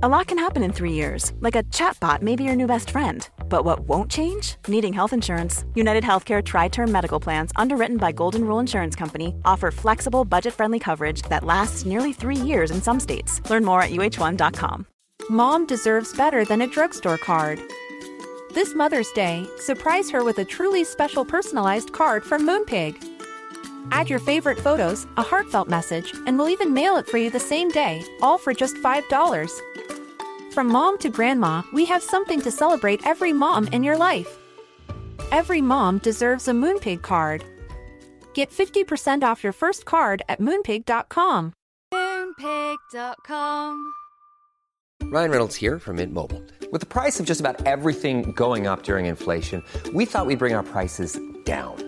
A lot can happen in three years, like a chatbot may be your new best friend. But what won't change? Needing health insurance. United Healthcare Tri Term Medical Plans, underwritten by Golden Rule Insurance Company, offer flexible, budget friendly coverage that lasts nearly three years in some states. Learn more at uh1.com. Mom deserves better than a drugstore card. This Mother's Day, surprise her with a truly special personalized card from Moonpig. Add your favorite photos, a heartfelt message, and we'll even mail it for you the same day, all for just $5. From mom to grandma, we have something to celebrate every mom in your life. Every mom deserves a Moonpig card. Get 50% off your first card at moonpig.com. Moonpig.com. Ryan Reynolds here from Mint Mobile. With the price of just about everything going up during inflation, we thought we'd bring our prices down.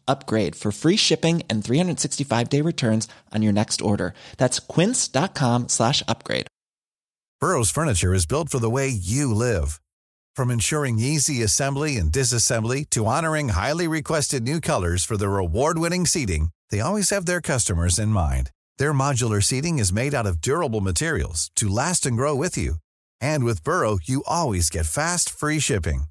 upgrade for free shipping and 365 day returns on your next order. That's quince.com slash upgrade. Burrow's furniture is built for the way you live. From ensuring easy assembly and disassembly to honoring highly requested new colors for their award-winning seating, they always have their customers in mind. Their modular seating is made out of durable materials to last and grow with you. And with Burrow, you always get fast, free shipping.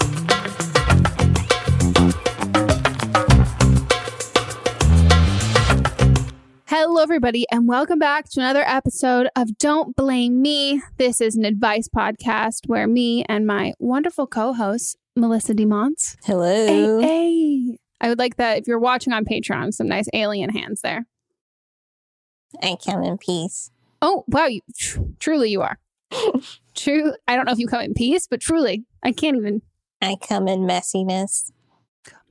Hello, everybody, and welcome back to another episode of Don't Blame Me. This is an advice podcast where me and my wonderful co host, Melissa DeMonts. Hello. Hey, hey. I would like that if you're watching on Patreon, some nice alien hands there. I come in peace. Oh, wow. You, tr- truly, you are. True. I don't know if you come in peace, but truly, I can't even. I come in messiness.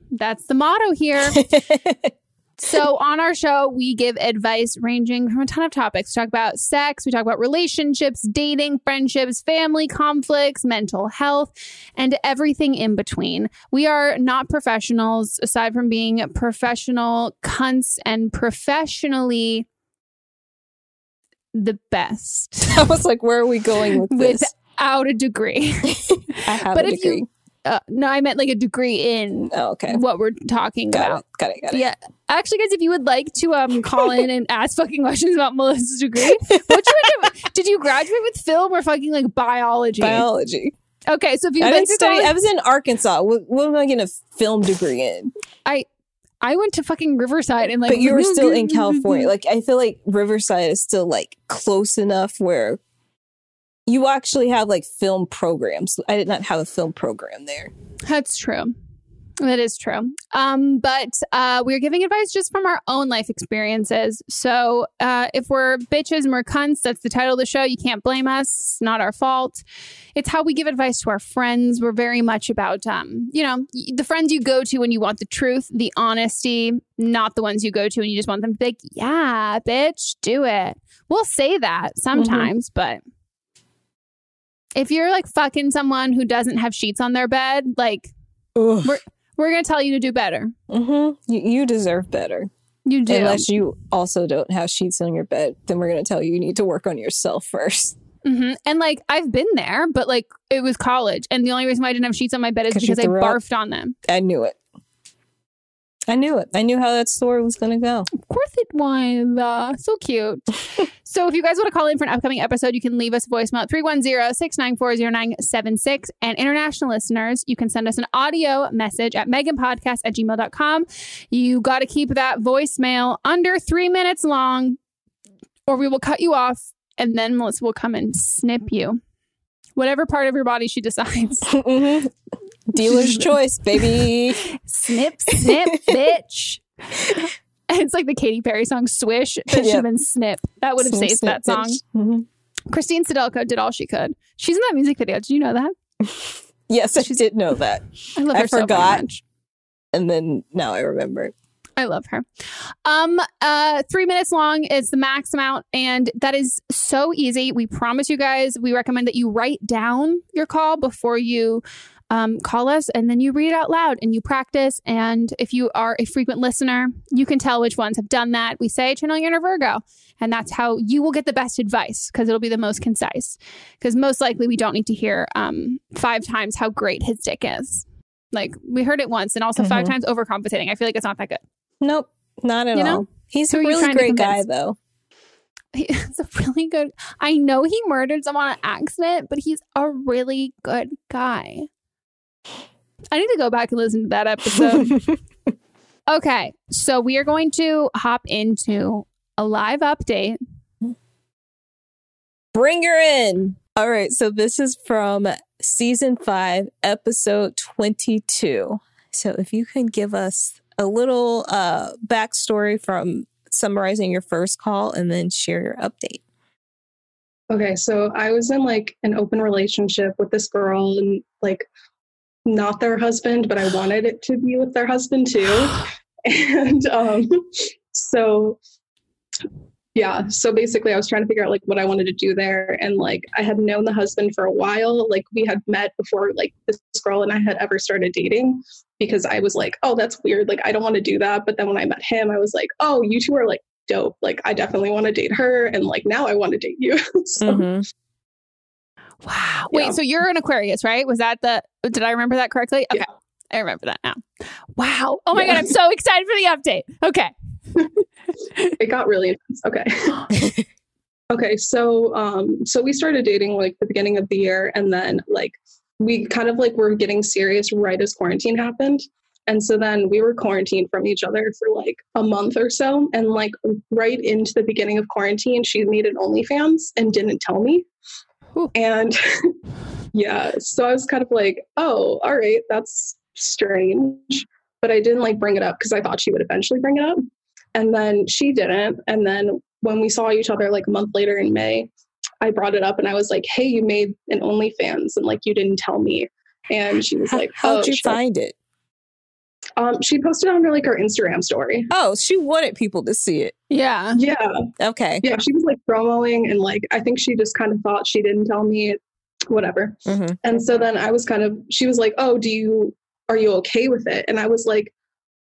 That's the motto here. So on our show, we give advice ranging from a ton of topics. We talk about sex, we talk about relationships, dating, friendships, family conflicts, mental health, and everything in between. We are not professionals aside from being professional cunts and professionally the best. I was like, where are we going with this? Without a degree. I have but a if degree. you uh, no, I meant like a degree in oh, okay. what we're talking Got about. it. Got it. Got it. Yeah. Actually, guys, if you would like to um call in and ask fucking questions about Melissa's degree, what did you graduate with film or fucking like biology? Biology. Okay, so if you I would like didn't to study. I was in Arkansas. What, what am I getting a film degree in? I I went to fucking Riverside and like but you were still in California. Like I feel like Riverside is still like close enough where you actually have like film programs. I did not have a film program there. That's true. That is true. Um, but uh, we're giving advice just from our own life experiences. So uh, if we're bitches and we're cunts, that's the title of the show. You can't blame us. It's not our fault. It's how we give advice to our friends. We're very much about, um, you know, the friends you go to when you want the truth, the honesty, not the ones you go to and you just want them to be like, yeah, bitch, do it. We'll say that sometimes, but if you're like fucking someone who doesn't have sheets on their bed, like we're we're gonna tell you to do better. Mm-hmm. You, you deserve better. You do. Unless you also don't have sheets on your bed, then we're to tell you you need to work on yourself first. hmm And like I've been there, but like it was college, and the only reason why I didn't have sheets on my bed is 'Cause because I threw up? barfed on them. I knew it. I knew it. I knew how that story was going to go. Of course it was. Uh, so cute. so if you guys want to call in for an upcoming episode, you can leave us a voicemail at 310-694-0976. And international listeners, you can send us an audio message at meganpodcast at gmail.com. You got to keep that voicemail under three minutes long or we will cut you off and then Melissa will come and snip you. Whatever part of your body she decides. Mhm. Dealer's choice, baby. snip, snip, bitch. It's like the Katy Perry song "Swish." That should have been "Snip." That would have saved snip, that song. Mhm. Christine Sydelko did all she could. She's in that music video. Did you know that? Yes, I did know that. I love I so forgot. much. And then now I remember. I love her. Um, uh, three minutes long is the max amount, and that is so easy. We promise you guys. We recommend that you write down your call before you um, call us, and then you read it out loud and you practice. And if you are a frequent listener, you can tell which ones have done that. We say channel your inner Virgo, and that's how you will get the best advice because it'll be the most concise. Because most likely we don't need to hear um, five times how great his dick is. Like we heard it once, and also five Mhm. times overcompensating. I feel like it's not that good. Nope, not at You know? all. He's Who a really great guy, though. He's a really good. I know he murdered someone on accident, but he's a really good guy. I need to go back and listen to that episode. okay, so we are going to hop into a live update. Bring her in. All right, so this is from season five, episode 22. So if you can give us a little uh, backstory from summarizing your first call and then share your update. Okay, so I was in like an open relationship with this girl and like not their husband, but I wanted it to be with their husband too. and um so yeah, so basically I was trying to figure out like what I wanted to do there and like I had known the husband for a while, like we had met before like this girl and I had ever started dating because I was like, "Oh, that's weird. Like I don't want to do that." But then when I met him, I was like, "Oh, you two are like dope. Like I definitely want to date her and like now I want to date you." so Mhm. Wow. Wait, Yeah. so you're an Aquarius, right? Was that the? Did I remember that correctly? Okay, I remember that now. Wow. Oh my Yeah. god, I'm so excited for the update. Okay. it got really intense. Okay. okay, so um so we started dating like the beginning of the year and then like we kind of like were getting serious right as quarantine happened. And so then we were quarantined from each other for like a month or so. And like right into the beginning of quarantine, she made an OnlyFans and didn't tell me. Whew. And yeah, so I was kind of like, oh, all right, that's strange. But I didn't like bring it up because I thought she would eventually bring it up. And then she didn't. And then when we saw each other like a month later in May, I brought it up and I was like, hey, you made an OnlyFans and like you didn't tell me. And she was like, how'd oh, you shit." find it? Um, she posted on her like her Instagram story. Oh, she wanted people to see it. Yeah. Yeah, Okay. yeah. She was like promoing and like I think she just kind of thought she didn't tell me, whatever. Mhm. And so then I was kind of, she was like, oh, do you, are you okay with it? And I was like,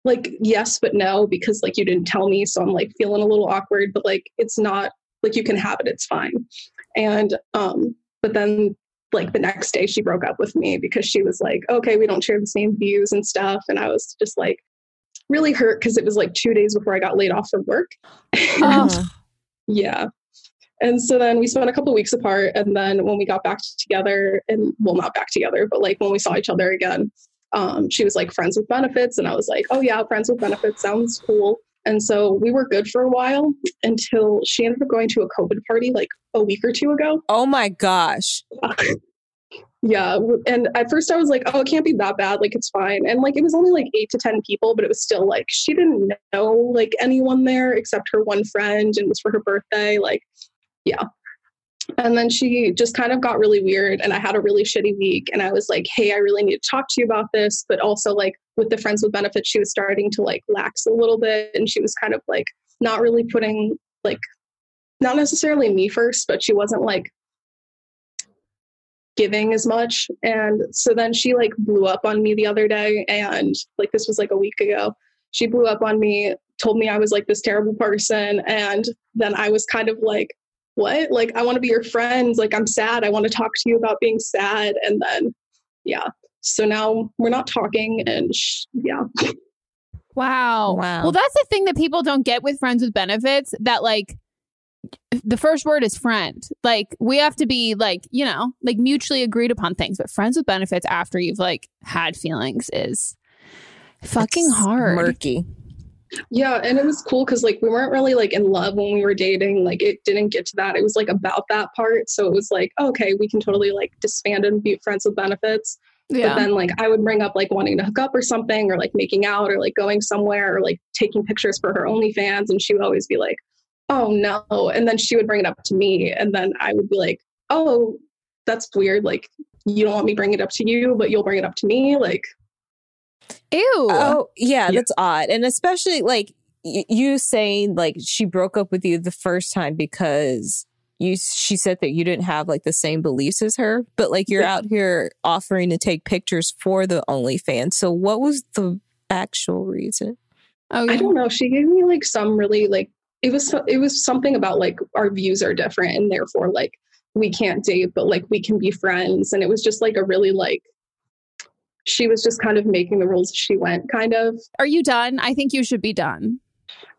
like, yes, but no, because like you didn't tell me. So I'm like feeling a little awkward, but like it's not like you can have it, it's fine. And, um, but then like the next day she broke up with me because she was like, okay, we don't share the same views and stuff. And I was just like really hurt because it was like two days before I got laid off from work. Oh. Yeah. And so then we spent a couple weeks apart. And then when we got back together, and well, not back together, but like when we saw each other again, um, she was like friends with benefits. And I was like, oh, yeah, friends with benefits sounds cool. And so we were good for a while until she ended up going to a COVID party like a week or two ago. Oh my gosh. yeah. And at first I was like, oh, it can't be that bad. Like, it's fine. And like, it was only like eight to 10 people, but it was still like, she didn't know like anyone there except her one friend and it was for her birthday. Like, yeah. And then she just kind of got really weird and I had a really shitty week. And I was like, hey, I really need to talk to you about this. But also, like, with the friends with benefits, she was starting to like lax a little bit. And she was kind of like not really putting like, not necessarily me first, but she wasn't like giving as much. And so then she like blew up on me the other day. And like, this was like a week ago. She blew up on me told me I was like this terrible person. And then I was kind of like, what? Like, I want to be your friend. Like, I'm sad. I want to talk to you about being sad. And then, yeah. So now we're not talking. And sh- yeah. Wow. Wow. Well, that's the thing that people don't get with friends with benefits that like the first word is friend. Like we have to be like, you know, like mutually agreed upon things, but friends with benefits after you've like had feelings is fucking It's hard. Murky. Yeah, and it was cool because like we weren't really like in love when we were dating. Like it didn't get to that. It was like about that part. So it was like, okay, we can totally like disband and be friends with benefits. Yeah. But then like I would bring up like wanting to hook up or something or like making out or like going somewhere or like taking pictures for her OnlyFans and she would always be like, Oh no. And then she would bring it up to me and then I would be like, Oh, that's weird. Like you don't want me bring it up to you, but you'll bring it up to me. Like Ew. Oh, yeah, Yeah. that's odd. And especially like y- you saying like she broke up with you the first time because you she said that you didn't have like the same beliefs as her, but like you're Yeah. out here offering to take pictures for the OnlyFans. So what was the actual reason? oh, I don't know. She gave me like some really like it was so- it was something about like our views are different and therefore like we can't date but like we can be friends and it was just like a really like she was just kind of making the rules as she went kind of Are you done? I think you should be done.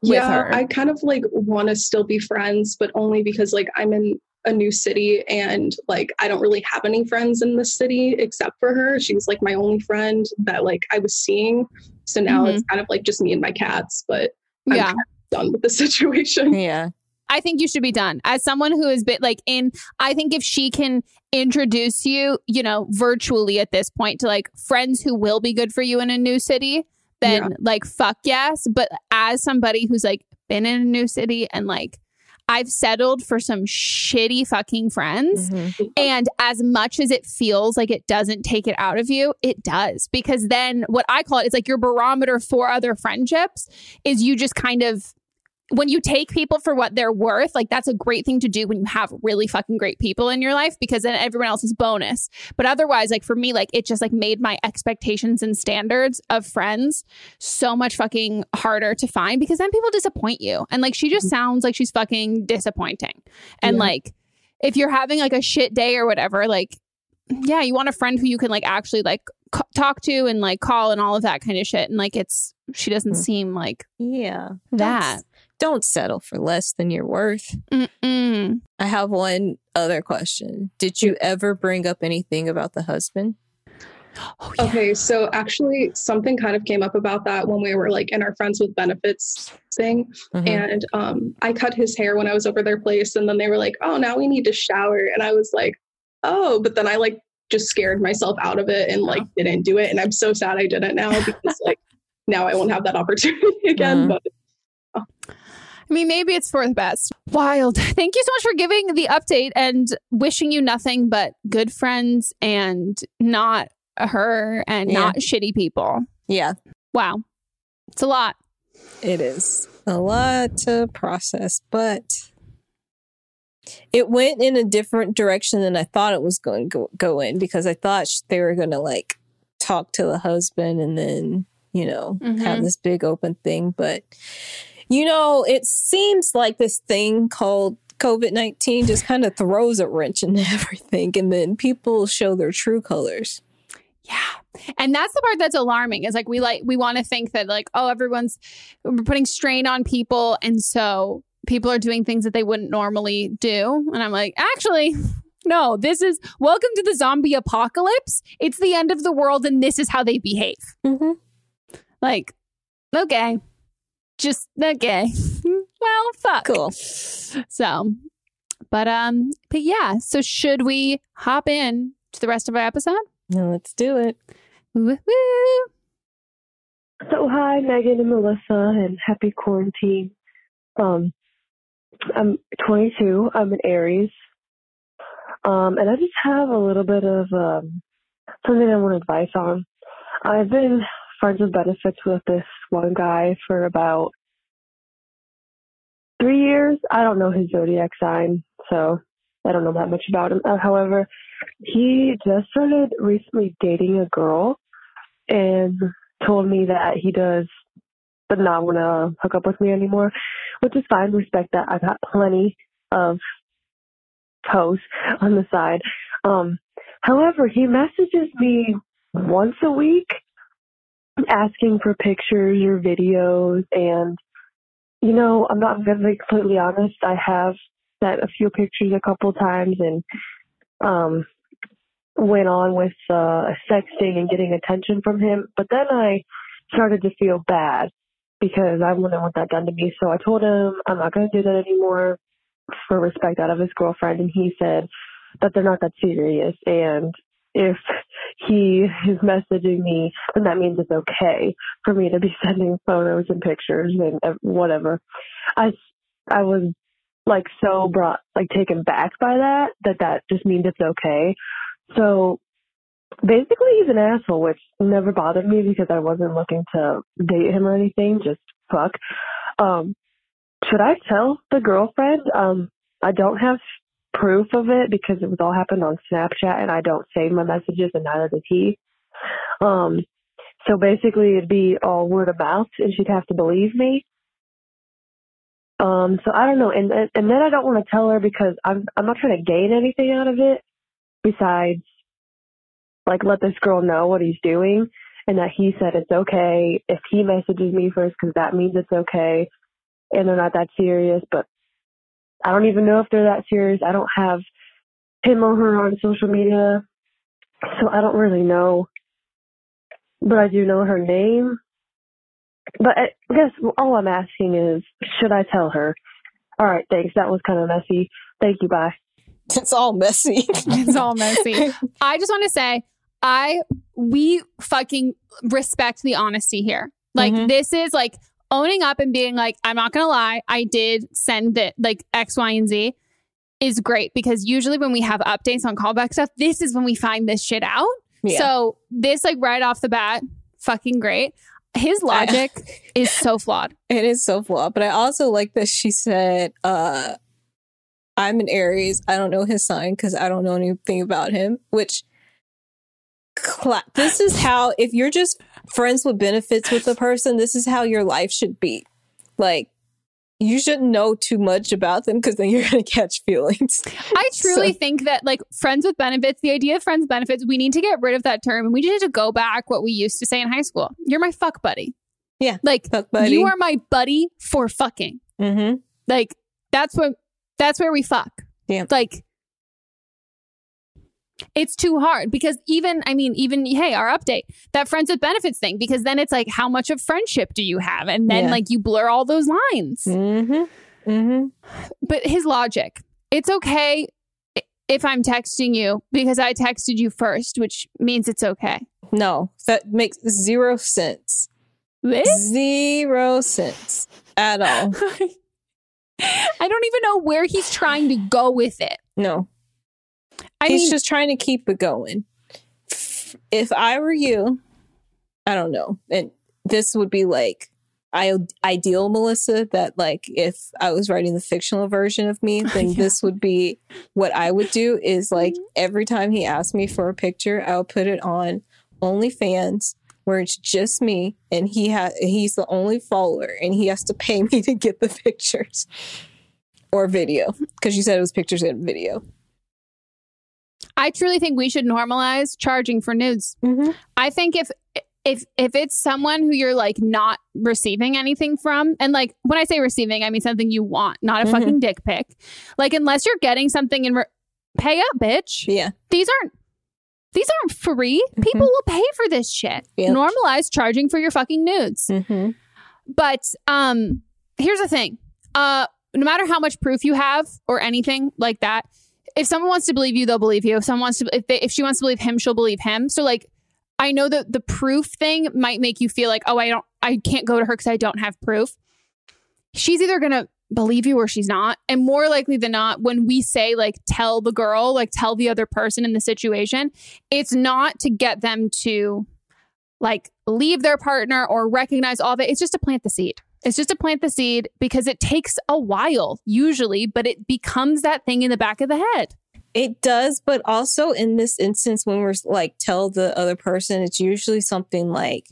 with yeah her. I kind of like want to still be friends but only because like I'm in a new city and like I don't really have any friends in the city except for her she was like my only friend that like I was seeing so now mm-hmm. it's kind of like just me and my cats but I'm Yeah. kind of done with the situation Yeah. I think you should be done. As someone who has been like in, I think if she can introduce you, you know, virtually at this point to like friends who will be good for you in a new city, then Yeah. like fuck yes. But as somebody who's like been in a new city and like I've settled for some shitty fucking friends. Mhm. And as much as it feels like it doesn't take it out of you, it does. Because then what I call it is like your barometer for other friendships is you just kind of when you take people for what they're worth, like that's a great thing to do when you have really fucking great people in your life because then everyone else is bonus. But otherwise, like for me, like it just like made my expectations and standards of friends so much fucking harder to find because then people disappoint you. And like she just sounds like she's fucking disappointing. And Yeah. like if you're having like a shit day or whatever, like yeah, you want a friend who you can like actually like c- talk to and like call and all of that kind of shit. And like it's she doesn't Mm. seem like Yeah. that. Don't settle for less than you're worth. Mm-mm. I have one other question. Did you ever bring up anything about the husband? Oh, yeah. Okay, so actually, something kind of came up about that when we were like in our friends with benefits thing. Mhm. And um, I cut his hair when I was over their place. And then they were like, oh, now we need to shower. And I was like, oh, but then I like just scared myself out of it and like didn't do it. And I'm so sad I didn't now because like now I won't have that opportunity again. Mhm. But I mean, maybe it's for the best. Wild. Thank you so much for giving the update and wishing you nothing but good friends and not her and Yeah. not shitty people. Yeah, Wow. It's a lot. it is a lot to process, but it went in a different direction than I thought it was going to go, go in because I thought they were going to like talk to the husband and then, you know, have Mhm. this big open thing. But, you know, it seems like this thing called COVID 19 just kind of throws a wrench in everything. And then people show their true colors. Yeah. And that's the part that's alarming is like we like we want to think that like oh everyone's we're putting strain on people and so people are doing things that they wouldn't normally do and I'm like actually no this is welcome to the zombie apocalypse it's the end of the world and this is how they behave Mm-hmm. like okay just okay well fuck Cool. so but um but yeah so should we hop in to the rest of our episode Now let's do it. Woo-hoo. So hi, Megan and Melissa, and happy quarantine. Um, I'm 22. I'm an Aries, um, and I just have a little bit of um, something I want advice on. I've been friends with benefits with this one guy for about three years. I don't know his zodiac sign, so I don't know that much about him. Uh, however, he just started recently dating a girl and told me that he does did not want to hook up with me anymore, which is fine. Respect that. I've got plenty of toes on the side. Um, however, he messages me once a week asking for pictures or videos and you know, I'm not gonna be completely honest, I have sent a few pictures a couple times and um went on with uh sexting and getting attention from him. But then I started to feel bad because I wouldn't want that done to me. So I told him I'm not gonna do that anymore for respect out of his girlfriend and he said that they're not that serious and if he is messaging me, and that means it's okay for me to be sending photos and pictures and whatever. I, I was like so brought, like taken back by that, that that just means it's okay. So basically he's an asshole, which never bothered me because I wasn't looking to date him or anything, just fuck. Um, should I tell the girlfriend? Um, I don't have proof of it because it was all happened on Snapchat and I don't save my messages and neither does he. Um, so basically it'd be all word of mouth and she'd have to believe me. Um, so I don't know. And, and then I don't want to tell her because I'm, I'm not trying to gain anything out of it besides like let this girl know what he's doing and that he said it's okay if he messages me first because that means it's okay and they're not that serious. But I don't even know if they're that serious. I don't have him or her on social media, so I don't really know. But I do know her name. But I guess all I'm asking is, should I tell her? All right, thanks. That was kind of messy. Thank you. Bye. It's all messy. it's all messy. I just want to say, I we fucking respect the honesty here. Like mm-hmm. this is like owning up and being like, I'm not gonna lie, I did send it like X, Y, and Z is great because usually when we have updates on callback stuff, this is when we find this shit out. Yeah. So this like right off the bat, fucking great. His logic I, is so flawed. It is so flawed. But I also like that she said, uh, I'm an Aries. I don't know his sign because I don't know anything about him, which cla- this is how if you're just friends with benefits with a person, this is how your life should be. Like you shouldn't know too much about them because then you're going to catch feelings. I truly so. think that like friends with benefits, the idea of friends benefits, we need to get rid of that term and we need to go back what we used to say in high school. You're my fuck buddy. Yeah. Like fuck buddy. you are my buddy for fucking. Mm-hmm. Like that's what that's where we fuck. Yeah. Like it's too hard because even i mean even hey our update that friends with benefits thing because then it's like how much of friendship do you have? And then yeah. like you blur all those lines. Mm-hmm. Mm-hmm. but his logic it's okay if i'm texting you because i texted you first which means it's okay. No that makes zero sense. Zero sense at all. I don't even know where he's trying to go with it. No I He's mean, just trying to keep it going. If I were you, I don't know. And this would be like I ideal Melissa that like if I was writing the fictional version of me, then yeah. this would be what I would do is like mm-hmm. every time he asks me for a picture, I'll put it on OnlyFans where it's just me and he has he's the only follower and he has to pay me to get the pictures or video because you said it was pictures and video. I truly think we should normalize charging for nudes. Mm-hmm. I think if if if it's someone who you're like not receiving anything from, and like when I say receiving, I mean something you want, not a mm-hmm. fucking dick pic. Like unless you're getting something in, re- pay up, bitch. Yeah, these aren't these aren't free. Mm-hmm. People will pay for this shit. Yep. Normalize charging for your fucking nudes. Mm-hmm. But um, here's the thing. Uh, no matter how much proof you have or anything like that, if someone wants to believe you, they'll believe you. If someone wants to, if they, if she wants to believe him, she'll believe him. So like, I know that the proof thing might make you feel like, oh, I don't, I can't go to her because I don't have proof. She's either gonna believe you or she's not. And more likely than not, when we say like tell the girl, like tell the other person in the situation, it's not to get them to like leave their partner or recognize all of it. It's just to plant the seed. It's just to plant the seed because it takes a while usually, but it becomes that thing in the back of the head. It does, but also in this instance, when we're like, tell the other person, it's usually something like,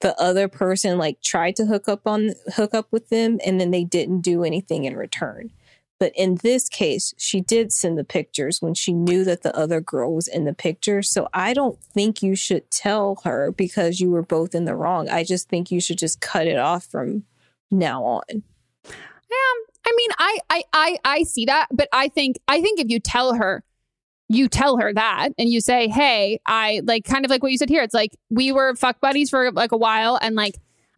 the other person like tried to hook up on hook up with them and then they didn't do anything in return. But in this case, she did send the pictures when she knew that the other girl was in the picture. So I don't think you should tell her because you were both in the wrong. I just think you should just cut it off from now on. Yeah, I mean, I, I, I, I see that, but I think, I think if you tell her, you tell her that, and you say, "Hey, I like kind of like what you said here. It's like we were fuck buddies for like a while, and like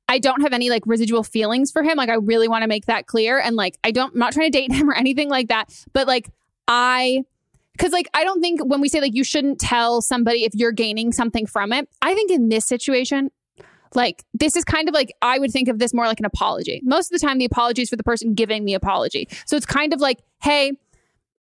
I don't have any like residual feelings for him. Like I really want to make that clear, and like I don't, I'm not trying to date him or anything like that. But like I, because like I don't think when we say like you shouldn't tell somebody if you're gaining something from it. I think in this situation, like this is kind of like I would think of this more like an apology. Most of the time, the apology is for the person giving the apology. So it's kind of like, hey,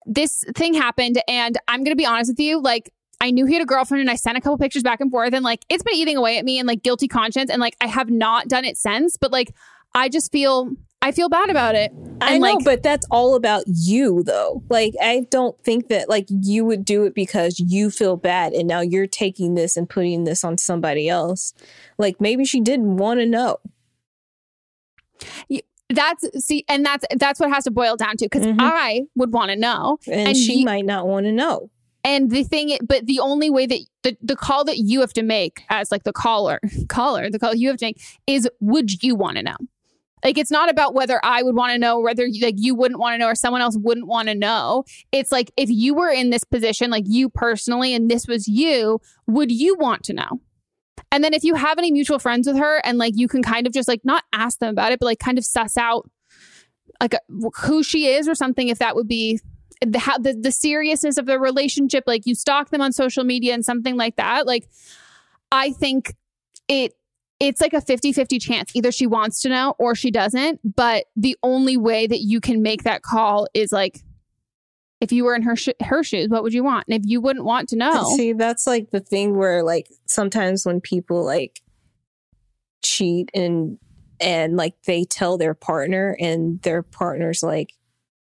this thing happened, and I'm gonna be honest with you, like. I knew he had a girlfriend and I sent a couple pictures back and forth and like it's been eating away at me and like guilty conscience and like I have not done it since but like I just feel I feel bad about it. And I know, like, but that's all about you though. Like I don't think that like you would do it because you feel bad and now you're taking this and putting this on somebody else. Like maybe she didn't want to know. that's see and that's that's what it has to boil down to because Mhm. I would want to know And, she you- might not want to know. And the thing, but the only way that the, the call that you have to make as like the caller, caller, the call you have to make is would you want to know? Like it's not about whether I would want to know, whether you- like you wouldn't want to know or someone else wouldn't want to know. It's like if you were in this position, like you personally, and this was you, would you want to know? And then if you have any mutual friends with her and like you can kind of just like not ask them about it, but like kind of suss out like uh, who she is or something, if that would be the, how, the the seriousness of the relationship, like you stalk them on social media and something like that. Like I think it it's like a 50-50 chance. Either she wants to know or she doesn't. But the only way that you can make that call is like if you were in her sh- her shoes, what would you want? And if you wouldn't want to know, See, that's like the thing where like sometimes when people like cheat and and like they tell their partner and their partner's like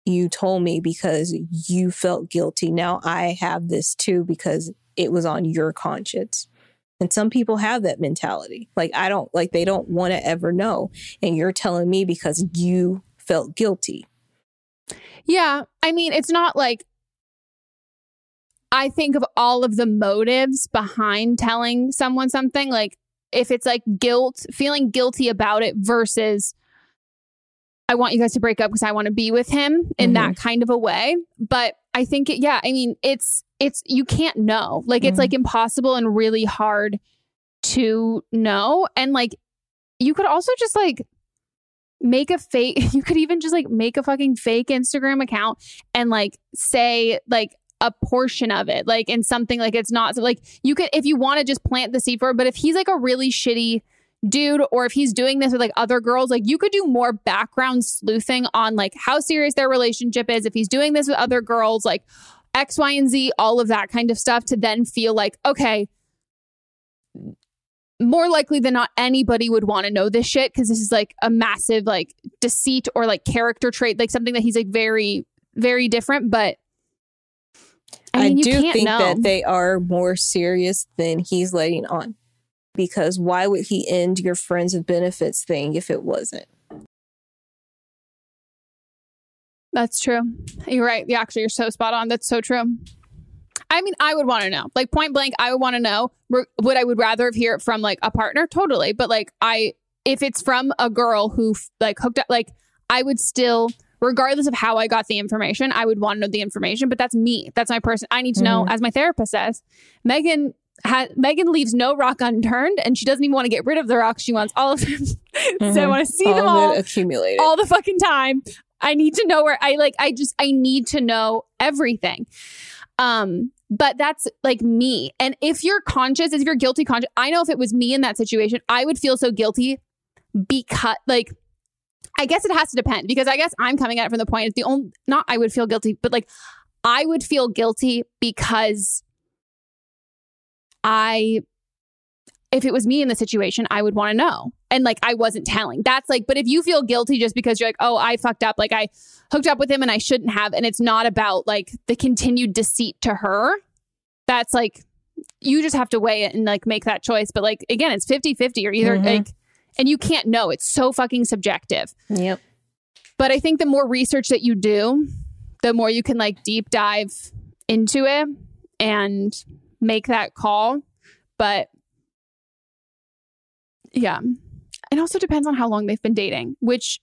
you told me because you felt guilty. Now I have this too because it was on your conscience. And some people have that mentality. Like I don't like they don't want to ever know and you're telling me because you felt guilty. Yeah. I mean, it's not like I think of all of the motives behind telling someone something. Like, if it's like guilt, feeling guilty about it versus I want you guys to break up because I want to be with him in that mm-hmm. kind of a way. But I think, it, yeah, I mean, it's, it's, you can't know. Like, it's like mm-hmm. impossible and really hard to know. And like, you could also just like, make a fake you could even just like make a fucking fake Instagram account and like say like a portion of it like in something like it's not so like you could if you want to just plant the seed for it but if he's like a really shitty dude or if he's doing this with like other girls like you could do more background sleuthing on like how serious their relationship is if he's doing this with other girls like x y and z all of that kind of stuff to then feel like okay more likely than not anybody would want to know this shit because this is like a massive like deceit or like character trait like something that he's like very very different but I, I, mean, you do think know. that they are more serious than he's letting on. Because why would he end your friends with benefits thing if it wasn't? That's true. You're right. Yeah, actually, you're so spot on. That's so true. I mean, I would want to know, like point blank. I would want to know. Would I would rather hear it from like a partner, totally. But like, I if it's from a girl who like hooked up, like I would still, regardless of how I got the information, I would want to know the information. But that's me. That's my person. I need to know, Mhm. as my therapist says. Megan ha- Megan leaves no rock unturned, and she doesn't even want to get rid of the rocks. She wants all of them. so I Mhm. want to see All them all accumulated. all the fucking time. I need to know where I like I just I need to know everything. Um but that's like me. And if you're conscious, if you're guilty conscious, I know if it was me in that situation, I would feel so guilty because like I guess it has to depend because I guess I'm coming at it from the point it's the only not I would feel guilty, but like I would feel guilty because I if it was me in the situation, I would want to know. And like I wasn't telling. That's like, but if you feel guilty just because you're like, oh, I fucked up, like I hooked up with him and I shouldn't have, and it's not about like the continued deceit to her, that's like you just have to weigh it and like make that choice. But like again, it's 50-50 or either Mhm. like and you can't know. It's so fucking subjective. Yep. But I think the more research that you do, the more you can like deep dive into it and make that call. But yeah. It also depends on how long they've been dating, which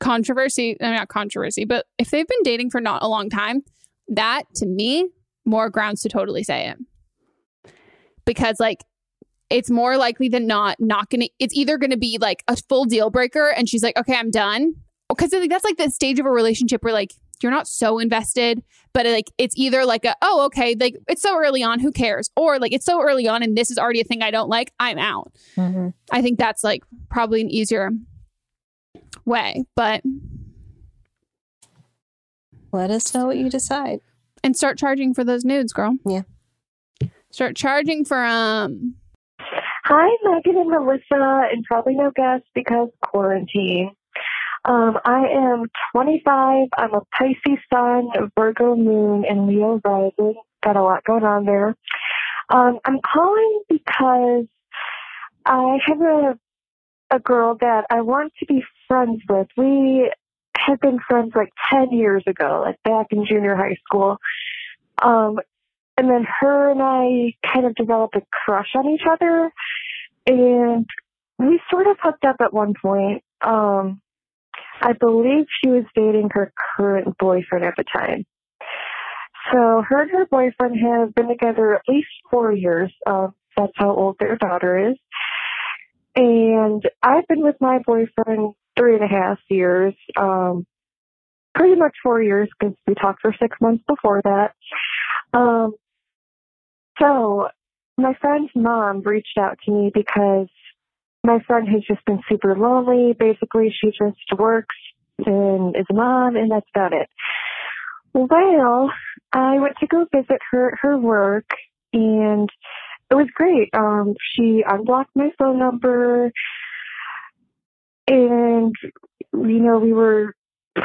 controversy, I mean, not controversy, but if they've been dating for not a long time, that to me, more grounds to totally say it. Because like it's more likely than not not gonna it's either gonna be like a full deal breaker and she's like, okay, I'm done. Because that's like the stage of a relationship where like you're not so invested, but like it's either like a oh okay, like it's so early on, who cares? Or like it's so early on and this is already a thing I don't like, I'm out. Mhm. I think that's like probably an easier way, but Let us know what you decide. and start charging for those nudes, girl. Yeah. Start charging for um Hi, Megan and Melissa, and probably no guests because quarantine. Um, I am 25. I'm a Pisces sun, Virgo moon, and Leo rising. Got a lot going on there. Um, I'm calling because I have a a girl that I want to be friends with. We had been friends like 10 years ago, like back in junior high school. Um, and then her and I kind of developed a crush on each other, and we sort of hooked up at one point. Um, I believe she was dating her current boyfriend at the time. So her and her boyfriend have been together at least four years. Um, that's how old their daughter is. And I've been with my boyfriend three and a half years, um, pretty much four years because we talked for six months before that. Um, so my friend's mom reached out to me because my friend has just been super lonely. Basically, she just works and is a mom, and that's about it. Well, I went to go visit her at her work, and it was great. Um, she unblocked my phone number, and you know we were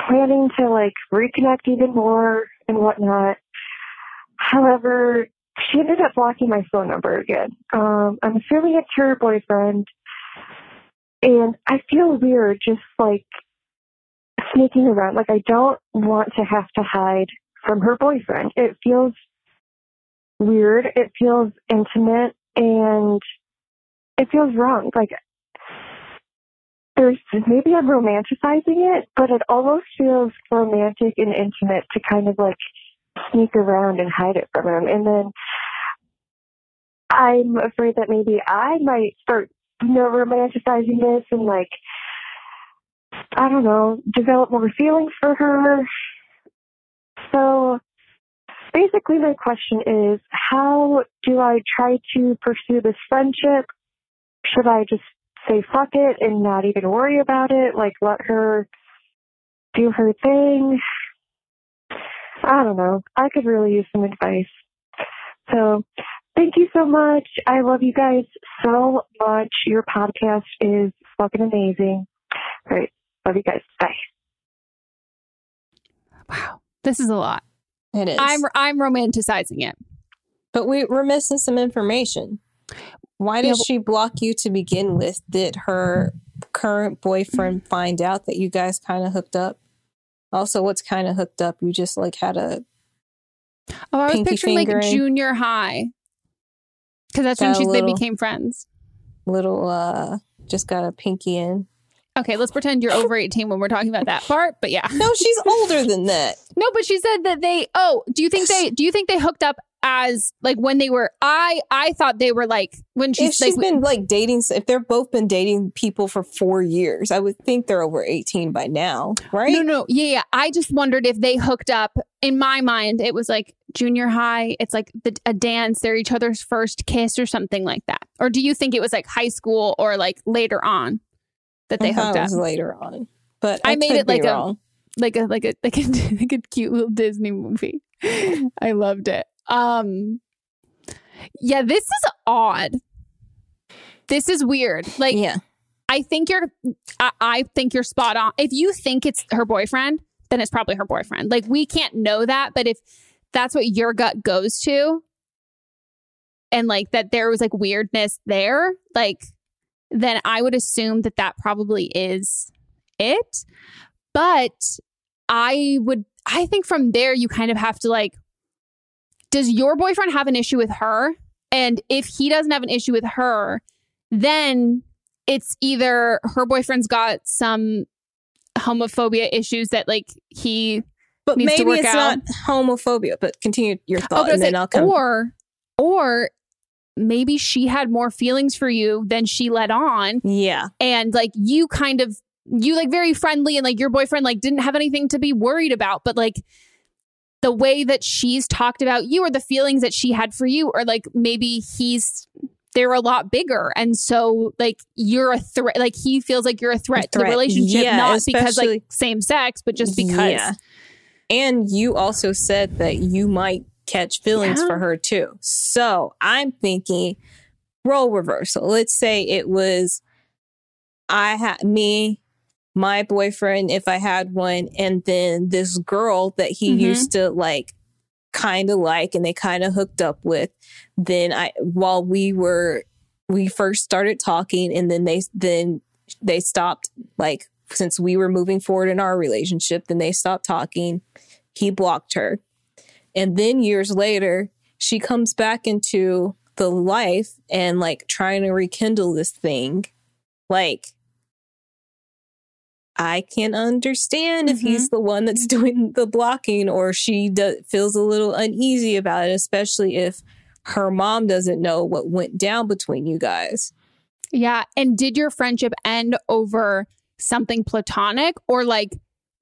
planning to like reconnect even more and whatnot. However, she ended up blocking my phone number again. Um, I'm assuming it's her boyfriend, and I feel weird just like sneaking around. Like I don't want to have to hide from her boyfriend. It feels weird. It feels intimate, and it feels wrong. Like there's maybe I'm romanticizing it, but it almost feels romantic and intimate to kind of like sneak around and hide it from him. And then I'm afraid that maybe I might start, you know, romanticizing this and like, I don't know, develop more feelings for her. So basically my question is, how do I try to pursue this friendship? Should I just say fuck it and not even worry about it? Like let her do her thing? I don't know. I could really use some advice. So thank you so much. I love you guys so much. Your podcast is fucking amazing. All right. Love you guys. Bye. wow. This is a lot. It is. I'm I'm romanticizing it. but we, we're missing some information. Why did Yeah, she block you to begin with? Did her current boyfriend mm-hmm. find out that you guys kind of hooked up? Also, what's kind of hooked up? You just like had a Oh, I was Pinky picturing like junior high. Because that's when she, they became friends. little, uh, just got a pinky in. Okay, let's pretend you're over 18 when we're talking about that part. But yeah. No, she's older than that. No, but she said that they oh, do you think they do you think they hooked up as like when they were I I thought they were like when If she's she's like been like dating, if they're both been dating people for four years, I would think they're over 18 by now, right? No, no, yeah, yeah. I just wondered if they hooked up. In my mind, it was like junior high. It's like the, a dance. They're each other's first kiss or something like that. Or do you think it was like high school or like later on that they hooked up? later on. But I I, made it like a- like a like a like a like a cute little Disney movie. I loved it. Um yeah, this is odd. This is weird. Like yeah. I think you're I, I think you're spot on. If you think it's her boyfriend, then it's probably her boyfriend. Like we can't know that, but if that's what your gut goes to, and like that there was like weirdness there, like then I would assume that that probably is it. But I would, I think from there, you kind of have to like, does your boyfriend have an issue with her? And if he doesn't have an issue with her, then it's either her boyfriend's got some homophobia issues that like he But needs to maybe work it's out. not homophobia, but continue your Oh, thought but and then I'll come. or or maybe she had more feelings for you than she let on yeah. and like you kind of you like very friendly and like your boyfriend like didn't have anything to be worried about but like the way that she's talked about you or the feelings that she had for you or like maybe he's they're a lot bigger and so like you're a threat like he feels like you're a threat, to the relationship Yeah, not because like same sex but just because Yeah. And you also said that you might catch feelings Yeah. for her too. So I'm thinking role reversal. Let's say it was I had me, my boyfriend, if I had one, and then this girl that he Mhm. used to like kind of like and they kind of hooked up with. Then I while we were we first started talking and then they then they stopped like since we were moving forward in our relationship then they stopped talking he blocked her and then years later she comes back into the life and like trying to rekindle this thing like I can understand if he's mm-hmm. the one that's doing the blocking or she do- feels a little uneasy about it, especially if her mom doesn't know what went down between you guys. Yeah. And did your friendship end over something platonic or like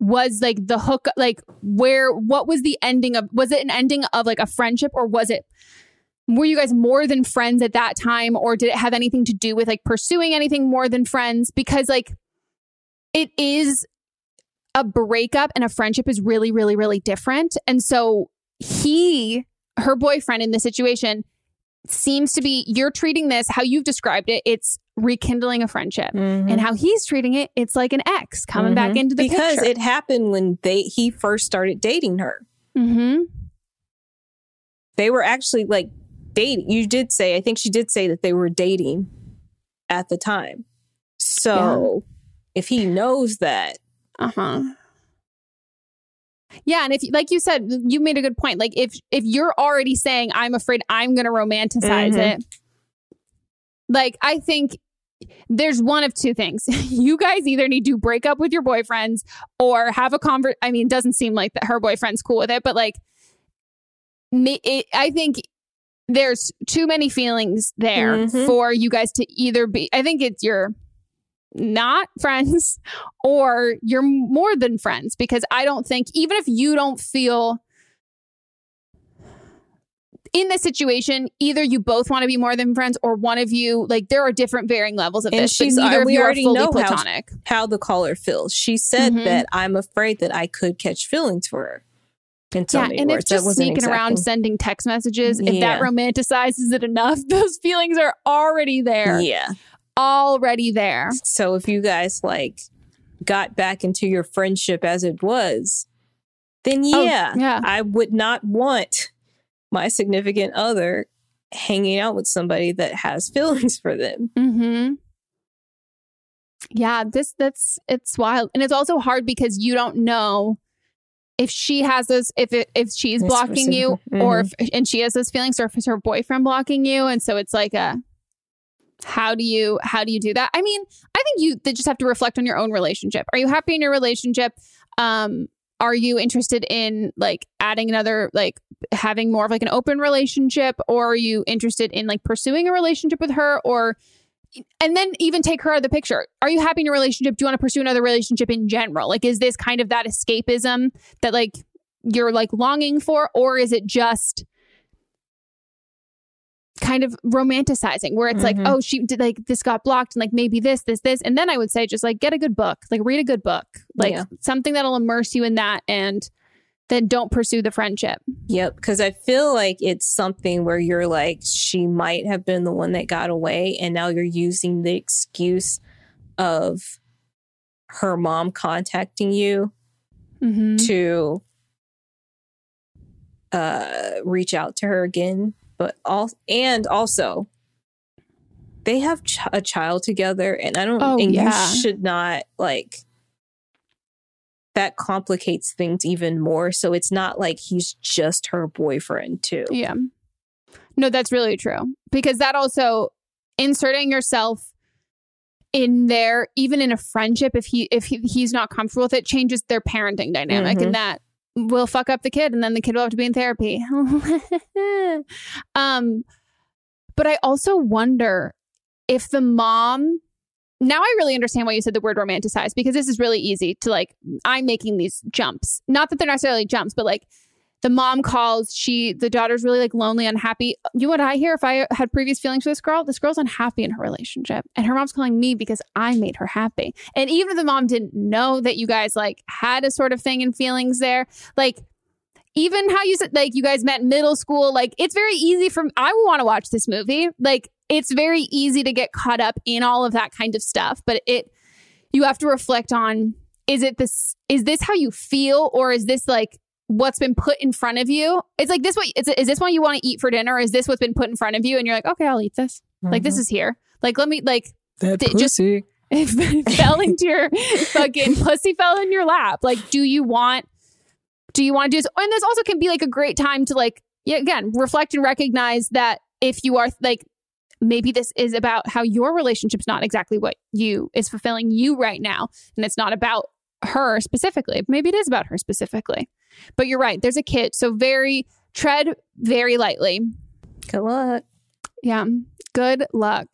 was like the hook like where what was the ending of was it an ending of like a friendship or was it were you guys more than friends at that time or did it have anything to do with like pursuing anything more than friends? Because like it is a breakup and a friendship is really really really different. And so he her boyfriend in this situation seems to be you're treating this how you've described it. It's rekindling a friendship and how he's treating it it's like an ex coming back Mhm. into the because picture it happened when they he first started dating her. mm-hmm. They were actually like dating. You did say, I think she did say that they were dating at the time. So if he knows that, uh-huh yeah and if like you said you made a good point like if if you're already saying i'm afraid i'm gonna romanticize Mhm. it like i think there's one of two things you guys either need to break up with your boyfriends or have a convert i mean it doesn't seem like that her boyfriend's cool with it but like me, it, i think there's too many feelings there Mhm. for you guys to either be i think it's you're not friends or you're more than friends because I don't think even if you don't feel in this situation either you both want to be more than friends or one of you like there are different varying levels of and this she's but neither uh, we already know platonic how, how the caller feels. She said Mhm. that I'm afraid that I could catch feelings for her. In so yeah, and words. That just sneaking around sending text messages, if that romanticizes it enough, those feelings are already there. Yeah. Already there. So if you guys like got back into your friendship as it was, then Oh, yeah, yeah. I would not want my significant other hanging out with somebody that has feelings for them. Mm-hmm. Yeah, this that's it's wild, and it's also hard because you don't know if she has those if it, if she's Yes, blocking you reciprocal. or if and she has those feelings, or if it's her boyfriend blocking you, and so it's like a how do you how do you do that? I mean, I think you they just have to reflect on your own relationship. Are you happy in your relationship? Um, are you interested in like adding another like having more of like an open relationship, or are you interested in like pursuing a relationship with her, or and then even take her out of the picture. Are you happy in your relationship? Do you want to pursue another relationship in general? Like, is this kind of that escapism that like you're like longing for, or is it just kind of romanticizing where it's like, Mhm. oh, she did like this got blocked and like maybe this, this, this. And then I would say just like get a good book, like read a good book, like Yeah. something that'll immerse you in that and then don't pursue the friendship. Yep, because I feel like it's something where you're like, she might have been the one that got away, and now you're using the excuse of her mom contacting you Mm-hmm. to uh reach out to her again but all and also they have ch- a child together, and I don't. Oh, and yeah. you should not like. That complicates things even more. So it's not like he's just her boyfriend too. Yeah. No, that's really true. Because that also inserting yourself in there, even in a friendship, if he if he, he's not comfortable with it, changes their parenting dynamic, Mhm. and that will fuck up the kid, and then the kid will have to be in therapy. um, but I also wonder if the mom. Now I really understand why you said the word romanticize because this is really easy to like. I'm making these jumps, not that they're necessarily jumps, but like the mom calls she the daughter's really like lonely unhappy. You know what i hear if i had previous feelings for this girl this girl's unhappy in her relationship and her mom's calling me because i made her happy. And even if the mom didn't know that you guys like had a sort of thing and feelings there. Like even how you said like you guys met middle school like it's very easy for i want to watch this movie. Like it's very easy to get caught up in all of that kind of stuff but it you have to reflect on is it this is this how you feel or is this like what's been put in front of you. It's like this what is, is this what you want to eat for dinner? Is this what's been put in front of you? And you're like okay i'll eat this. Like this Mhm. is here. Like let me like That th- just it fell into your fucking pussy fell in your lap. Like do you want do you want to do this? And this also can be like a great time to like yeah, again reflect and recognize that if you are like maybe this is about how your relationship's not exactly what you is fulfilling you right now. And it's not about her specifically. Maybe it is about her specifically but you're right there's a kit. so very tread very lightly good luck yeah good luck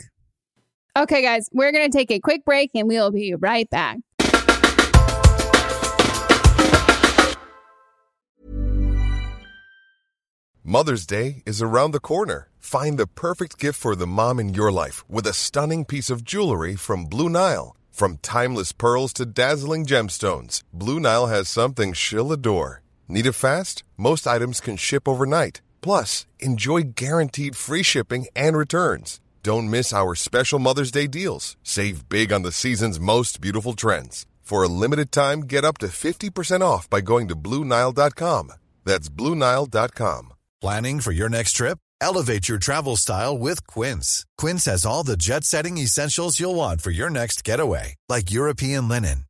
okay guys we're gonna take a quick break and we'll be right back Mother's Day is around the corner. Find the perfect gift for the mom in your life with a stunning piece of jewelry from Blue Nile. From timeless pearls to dazzling gemstones, Blue Nile has something she'll adore. Need it fast? Most items can ship overnight. Plus, enjoy guaranteed free shipping and returns. Don't miss our special Mother's Day deals. Save big on the season's most beautiful trends. For a limited time, get up to 50% off by going to BlueNile.com. That's BlueNile.com. Planning for your next trip? Elevate your travel style with Quince. Quince has all the jet setting essentials you'll want for your next getaway, like European linen,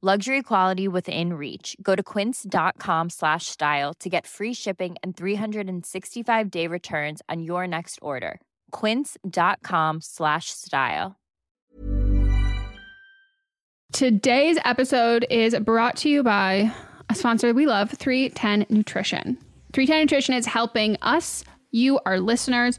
Luxury quality within reach. Go to quince.com slash style to get free shipping and 365 day returns on your next order. Quince.com slash style. Today's episode is brought to you by a sponsor we love, 310 Nutrition. 310 Nutrition is helping us, you, our listeners,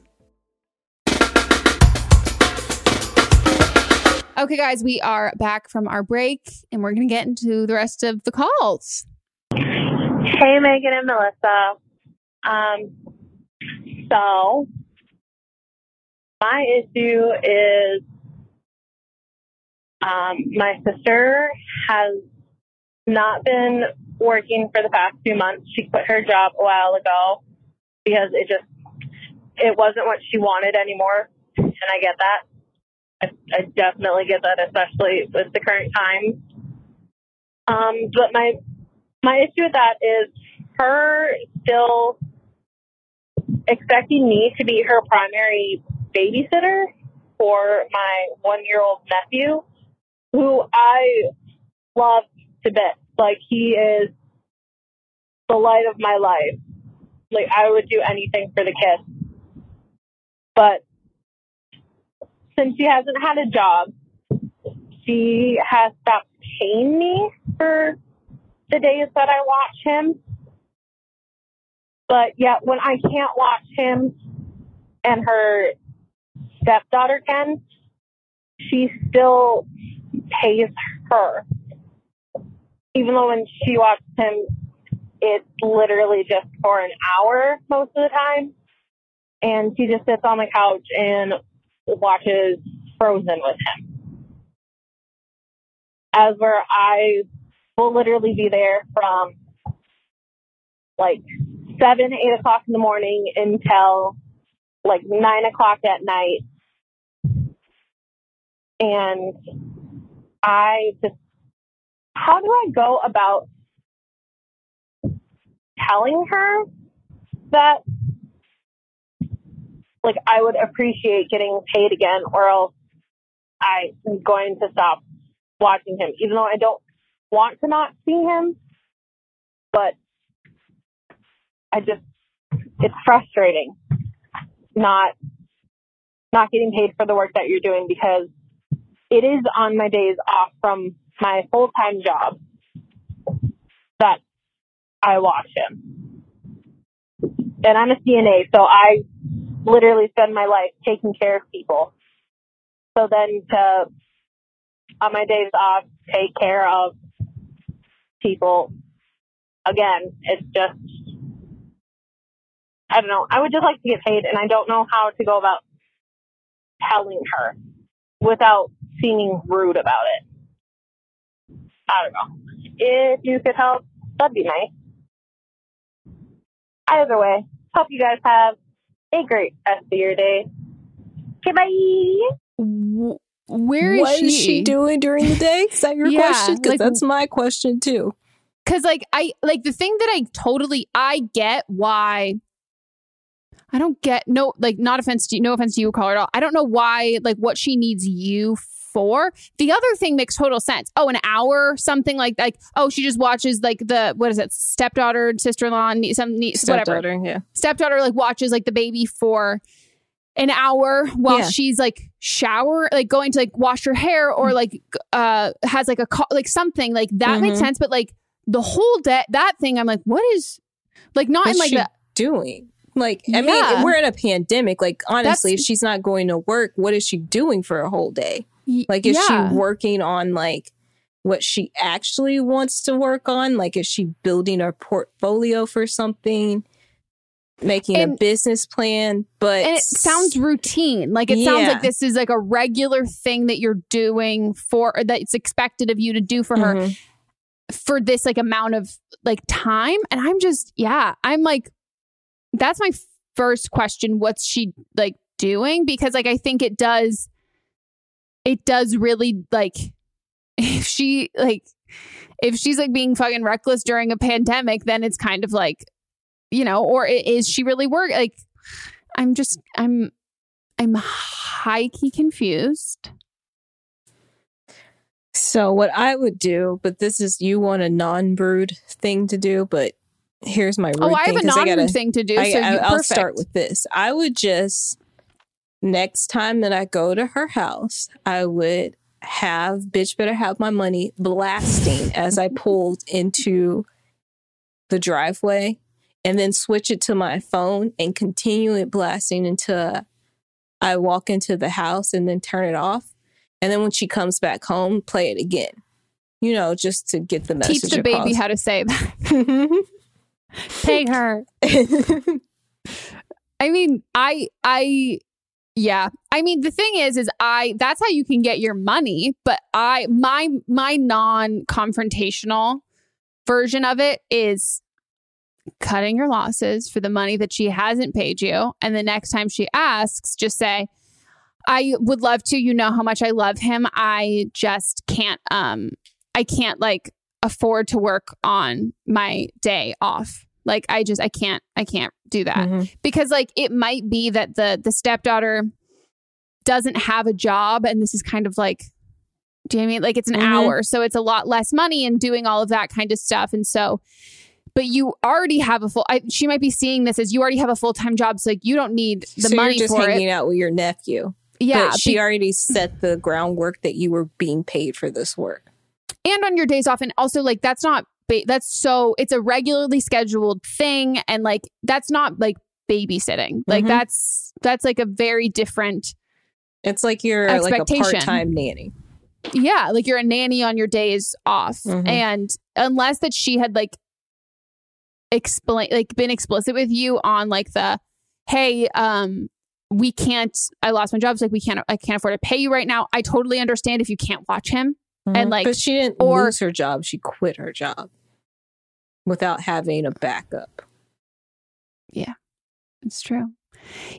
Okay, guys, we are back from our break and we're going to get into the rest of the calls. Hey, Megan and Melissa. Um, so my issue is um, my sister has not been working for the past few months. She quit her job a while ago because it just it wasn't what she wanted anymore, and I get that. I, I definitely get that, especially with the current times. Um, but my my issue with that is her still expecting me to be her primary babysitter for my one year old nephew, who I love to bits. Like he is the light of my life. Like I would do anything for the kid. But since she hasn't had a job, she has stopped paying me for the days that I watch him. But yet when I can't watch him and her stepdaughter can, she still pays her. Even though when she watches him, it's literally just for an hour most of the time. And she just sits on the couch and watches Frozen with him. As where I will literally be there from like seven, eight o'clock in the morning until like nine o'clock at night. And I just, how do I go about telling her that, like, I would appreciate getting paid again, or else I'm going to stop watching him, even though I don't want to not see him. But I just, it's frustrating not not getting paid for the work that you're doing because it is on my days off from my full time job that I watch him. And I'm a CNA, so I literally spend my life taking care of people. So then to on my days off take care of people again, it's just I don't know. I would just like to get paid, and I don't know how to go about telling her without seeming rude about it. I don't know. If you could help, that'd be nice. Either way, hope you guys have a great rest of your day. Okay, bye. Where is What she? is she doing during the day? Is that your Yeah, question? Because like- that's my question too. Cause like I like the thing that I totally I get why I don't get no like not offense to you, no offense to you, caller at all. I don't know why like what she needs you for. The other thing makes total sense. Oh, an hour, something like like oh she just watches like the what is it stepdaughter, sister in law, some niece, whatever Stepdaughter, yeah. stepdaughter like watches like the baby for an hour while Yeah. she's like shower like going to like wash her hair Mm. or like uh has like a co- like something like that makes Mhm. sense but like the whole day that thing i'm like what is like not in like she the doing? Like, I Yeah. mean, we're in a pandemic. Like, honestly, That's- if she's not going to work, what is she doing for a whole day? Like, is yeah. she working on like what she actually wants to work on? Like, is she building a portfolio for something? Making a business plan, but and it sounds routine like it sounds like this is like a regular thing that you're doing for or that it's expected of you to do for her Mhm. for this like amount of like time and i'm just yeah i'm like that's my first question what's she like doing because like i think it does it does really like if she like if she's like being fucking reckless during a pandemic then it's kind of like you know or is she really work like I'm just I'm I'm high key confused. So what I would do, but this is you want a non-brood thing to do, but here's my Oh, I have thing, a non-brood gotta- thing to do, I, so you- will start with this. I would just next time that I go to her house, I would have bitch better have my money blasting as I pulled into the driveway and then switch it to my phone and continue it blasting until I walk into the house and then turn it off. And then when she comes back home, play it again. You know, just to get the message Teach the baby how to say that. Pay her. I mean, I I yeah. I mean, the thing is is I that's how you can get your money, but I my my non-confrontational version of it is cutting your losses for the money that she hasn't paid you and the next time she asks just say I would love to you know how much I love him. I just can't um I can't like afford to work on my day off. Like I just I can't I can't do that. Mm-hmm. Because like it might be that the the stepdaughter doesn't have a job and this is kind of like do you know I mean like it's an Mhm. hour so it's a lot less money and doing all of that kind of stuff and so but you already have a full I, she might be seeing this as you already have a full-time job so like you don't need the so money you're just hanging it out with your nephew. Yeah, But she be- already set the groundwork that you were being paid for this work. and on your days off and also like that's not ba- that's so it's a regularly scheduled thing and like that's not like babysitting like Mhm. that's that's like a very different It's like you're like a part-time nanny. yeah like you're a nanny on your days off Mhm. and unless that she had like explain like been explicit with you on like the hey um we can't i lost my job so like we can't i can't afford to pay you right now i totally understand if you can't watch him and like Mm-hmm. but she didn't or lose her job. She quit her job without having a backup. Yeah, it's true.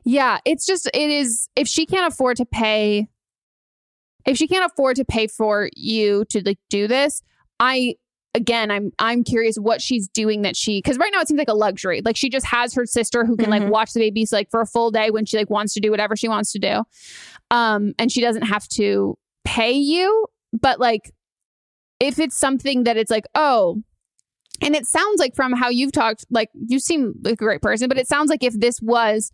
Yeah, it's just it is if she can't afford to pay if she can't afford to pay for you to like do this, I again I'm I'm curious what she's doing that she cuz right now it seems like a luxury. Like she just has her sister who can like Mhm. watch the babies like for a full day when she like wants to do whatever she wants to do. Um and she doesn't have to pay you, but like if it's something that it's like, oh, and it sounds like from how you've talked, like you seem like a great person, but it sounds like if this was,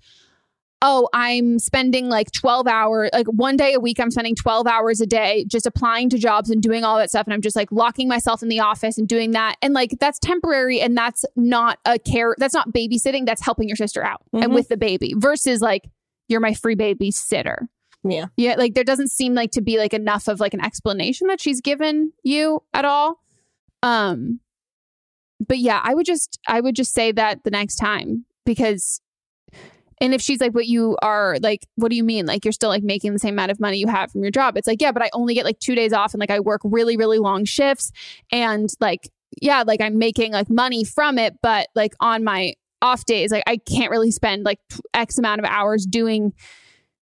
oh, I'm spending like 12 hours, like one day a week, I'm spending 12 hours a day just applying to jobs and doing all that stuff. And I'm just like locking myself in the office and doing that. And like that's temporary and that's not a care, that's not babysitting, that's helping your sister out and Mhm. with the baby versus like you're my free babysitter. Yeah. Yeah, like there doesn't seem like to be like enough of like an explanation that she's given you at all. Um but yeah, I would just I would just say that the next time because and if she's like what you are like what do you mean? Like you're still like making the same amount of money you have from your job. It's like, yeah, but I only get like 2 days off and like I work really really long shifts and like yeah, like I'm making like money from it, but like on my off days like I can't really spend like x amount of hours doing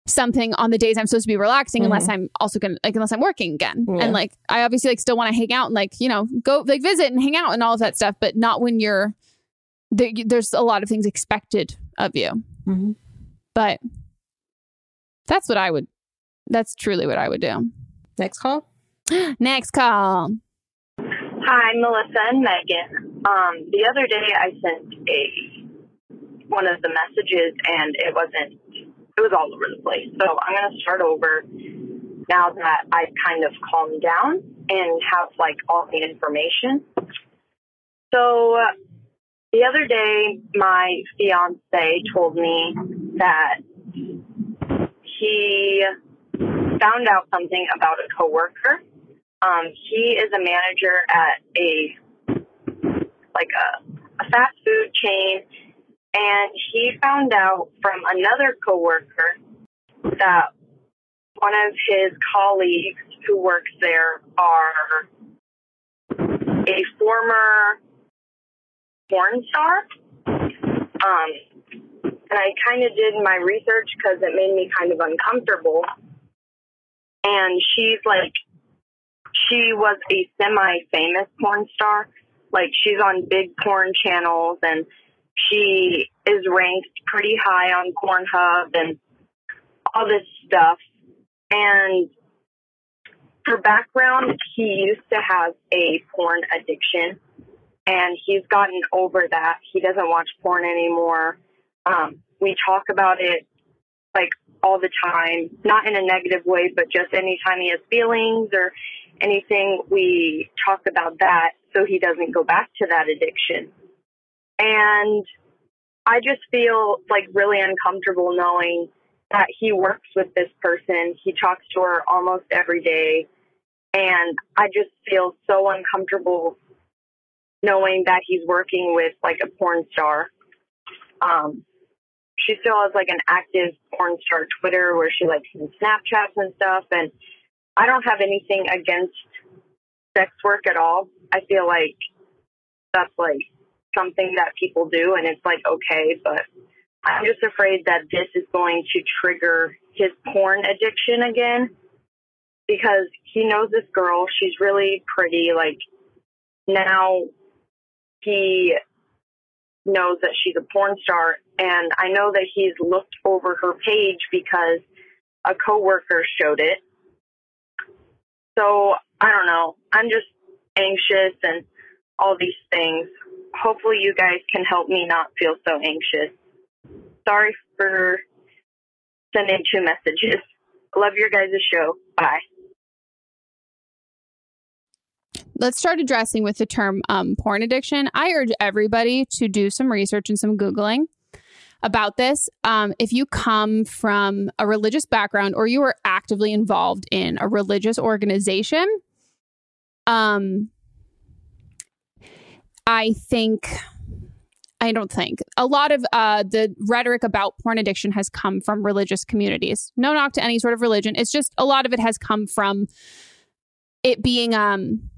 something on the days I'm supposed to be relaxing unless Mhm. I'm also gonna like unless I'm working again. Yeah. And like I obviously like still want to hang out and like, you know, go like visit and hang out and all of that stuff, but not when you're there, there's a lot of things expected of you. Mhm. But that's what I would that's truly what I would do. Next call. Next call. Hi, Melissa and Megan. Um, the other day I sent a one of the messages and it wasn't it was all over the place. So I'm gonna start over now that I've kind of calmed down and have like all the information. So the other day my fiance told me that he found out something about a coworker um, he is a manager at a like a, a fast food chain, and he found out from another coworker that one of his colleagues who works there are a former porn star. Um, and I kind of did my research because it made me kind of uncomfortable. And she's like she was a semi famous porn star. Like she's on big porn channels and she is ranked pretty high on Pornhub and all this stuff. And for background, he used to have a porn addiction and he's gotten over that. He doesn't watch porn anymore. Um, we talk about it like all the time, not in a negative way, but just anytime he has feelings or anything, we talk about that so he doesn't go back to that addiction. And I just feel like really uncomfortable knowing that he works with this person. He talks to her almost every day. And I just feel so uncomfortable knowing that he's working with like a porn star. Um, she still has like an active porn star Twitter where she like sends Snapchats and stuff. And I don't have anything against sex work at all. I feel like that's like something that people do and it's like okay, but I'm just afraid that this is going to trigger his porn addiction again because he knows this girl. She's really pretty. Like now he knows that she's a porn star and I know that he's looked over her page because a coworker showed it. So I don't know. I'm just anxious and all these things. Hopefully you guys can help me not feel so anxious. Sorry for sending two messages. Love your guys' show. Bye. let's start addressing with the term um, porn addiction. I urge everybody to do some research and some Googling about this. Um, if you come from a religious background or you are actively involved in a religious organization, um, I think. I don't think a lot of uh, the rhetoric about porn addiction has come from religious communities. No knock to any sort of religion. It's just a lot of it has come from it being um,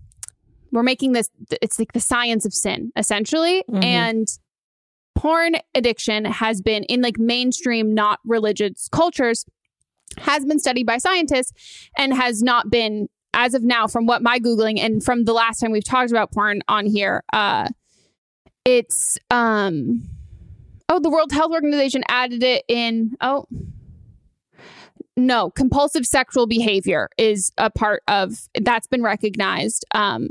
we're making this it's like the science of sin essentially mm-hmm. and porn addiction has been in like mainstream not religious cultures has been studied by scientists and has not been as of now from what my googling and from the last time we've talked about porn on here uh it's um oh the world health organization added it in oh no compulsive sexual behavior is a part of that's been recognized um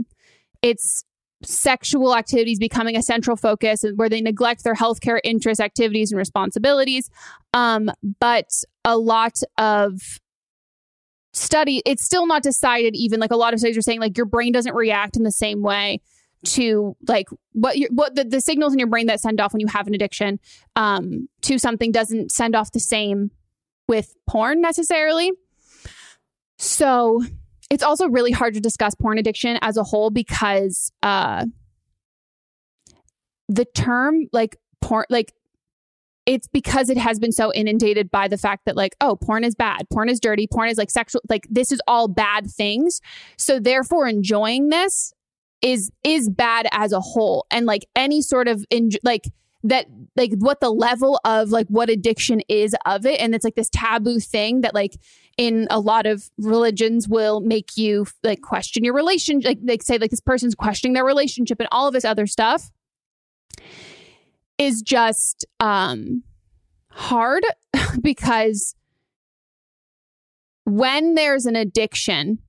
it's sexual activities becoming a central focus where they neglect their healthcare interests, activities, and responsibilities. Um, but a lot of study, it's still not decided, even like a lot of studies are saying, like your brain doesn't react in the same way to like what you what the, the signals in your brain that send off when you have an addiction um, to something doesn't send off the same with porn necessarily. So it's also really hard to discuss porn addiction as a whole because uh the term like porn like it's because it has been so inundated by the fact that like oh porn is bad porn is dirty porn is like sexual like this is all bad things. So therefore enjoying this is is bad as a whole. And like any sort of in like that like what the level of like what addiction is of it. And it's like this taboo thing that like in a lot of religions will make you like question your relationship like, like say like this person's questioning their relationship and all of this other stuff is just um hard because when there's an addiction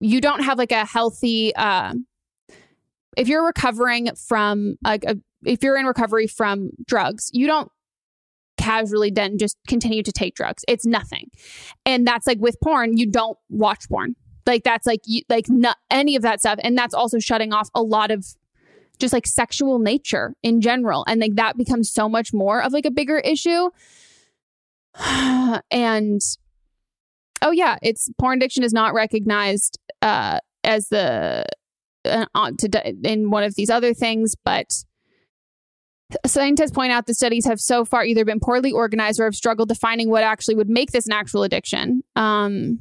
you don't have like a healthy uh if you're recovering from like a if you're in recovery from drugs, you don't casually then just continue to take drugs. It's nothing. And that's like with porn, you don't watch porn. Like that's like you, like not any of that stuff and that's also shutting off a lot of just like sexual nature in general and like that becomes so much more of like a bigger issue. and oh yeah, it's porn addiction is not recognized uh as the uh, to in one of these other things, but Scientists point out the studies have so far either been poorly organized or have struggled defining what actually would make this an actual addiction. Um,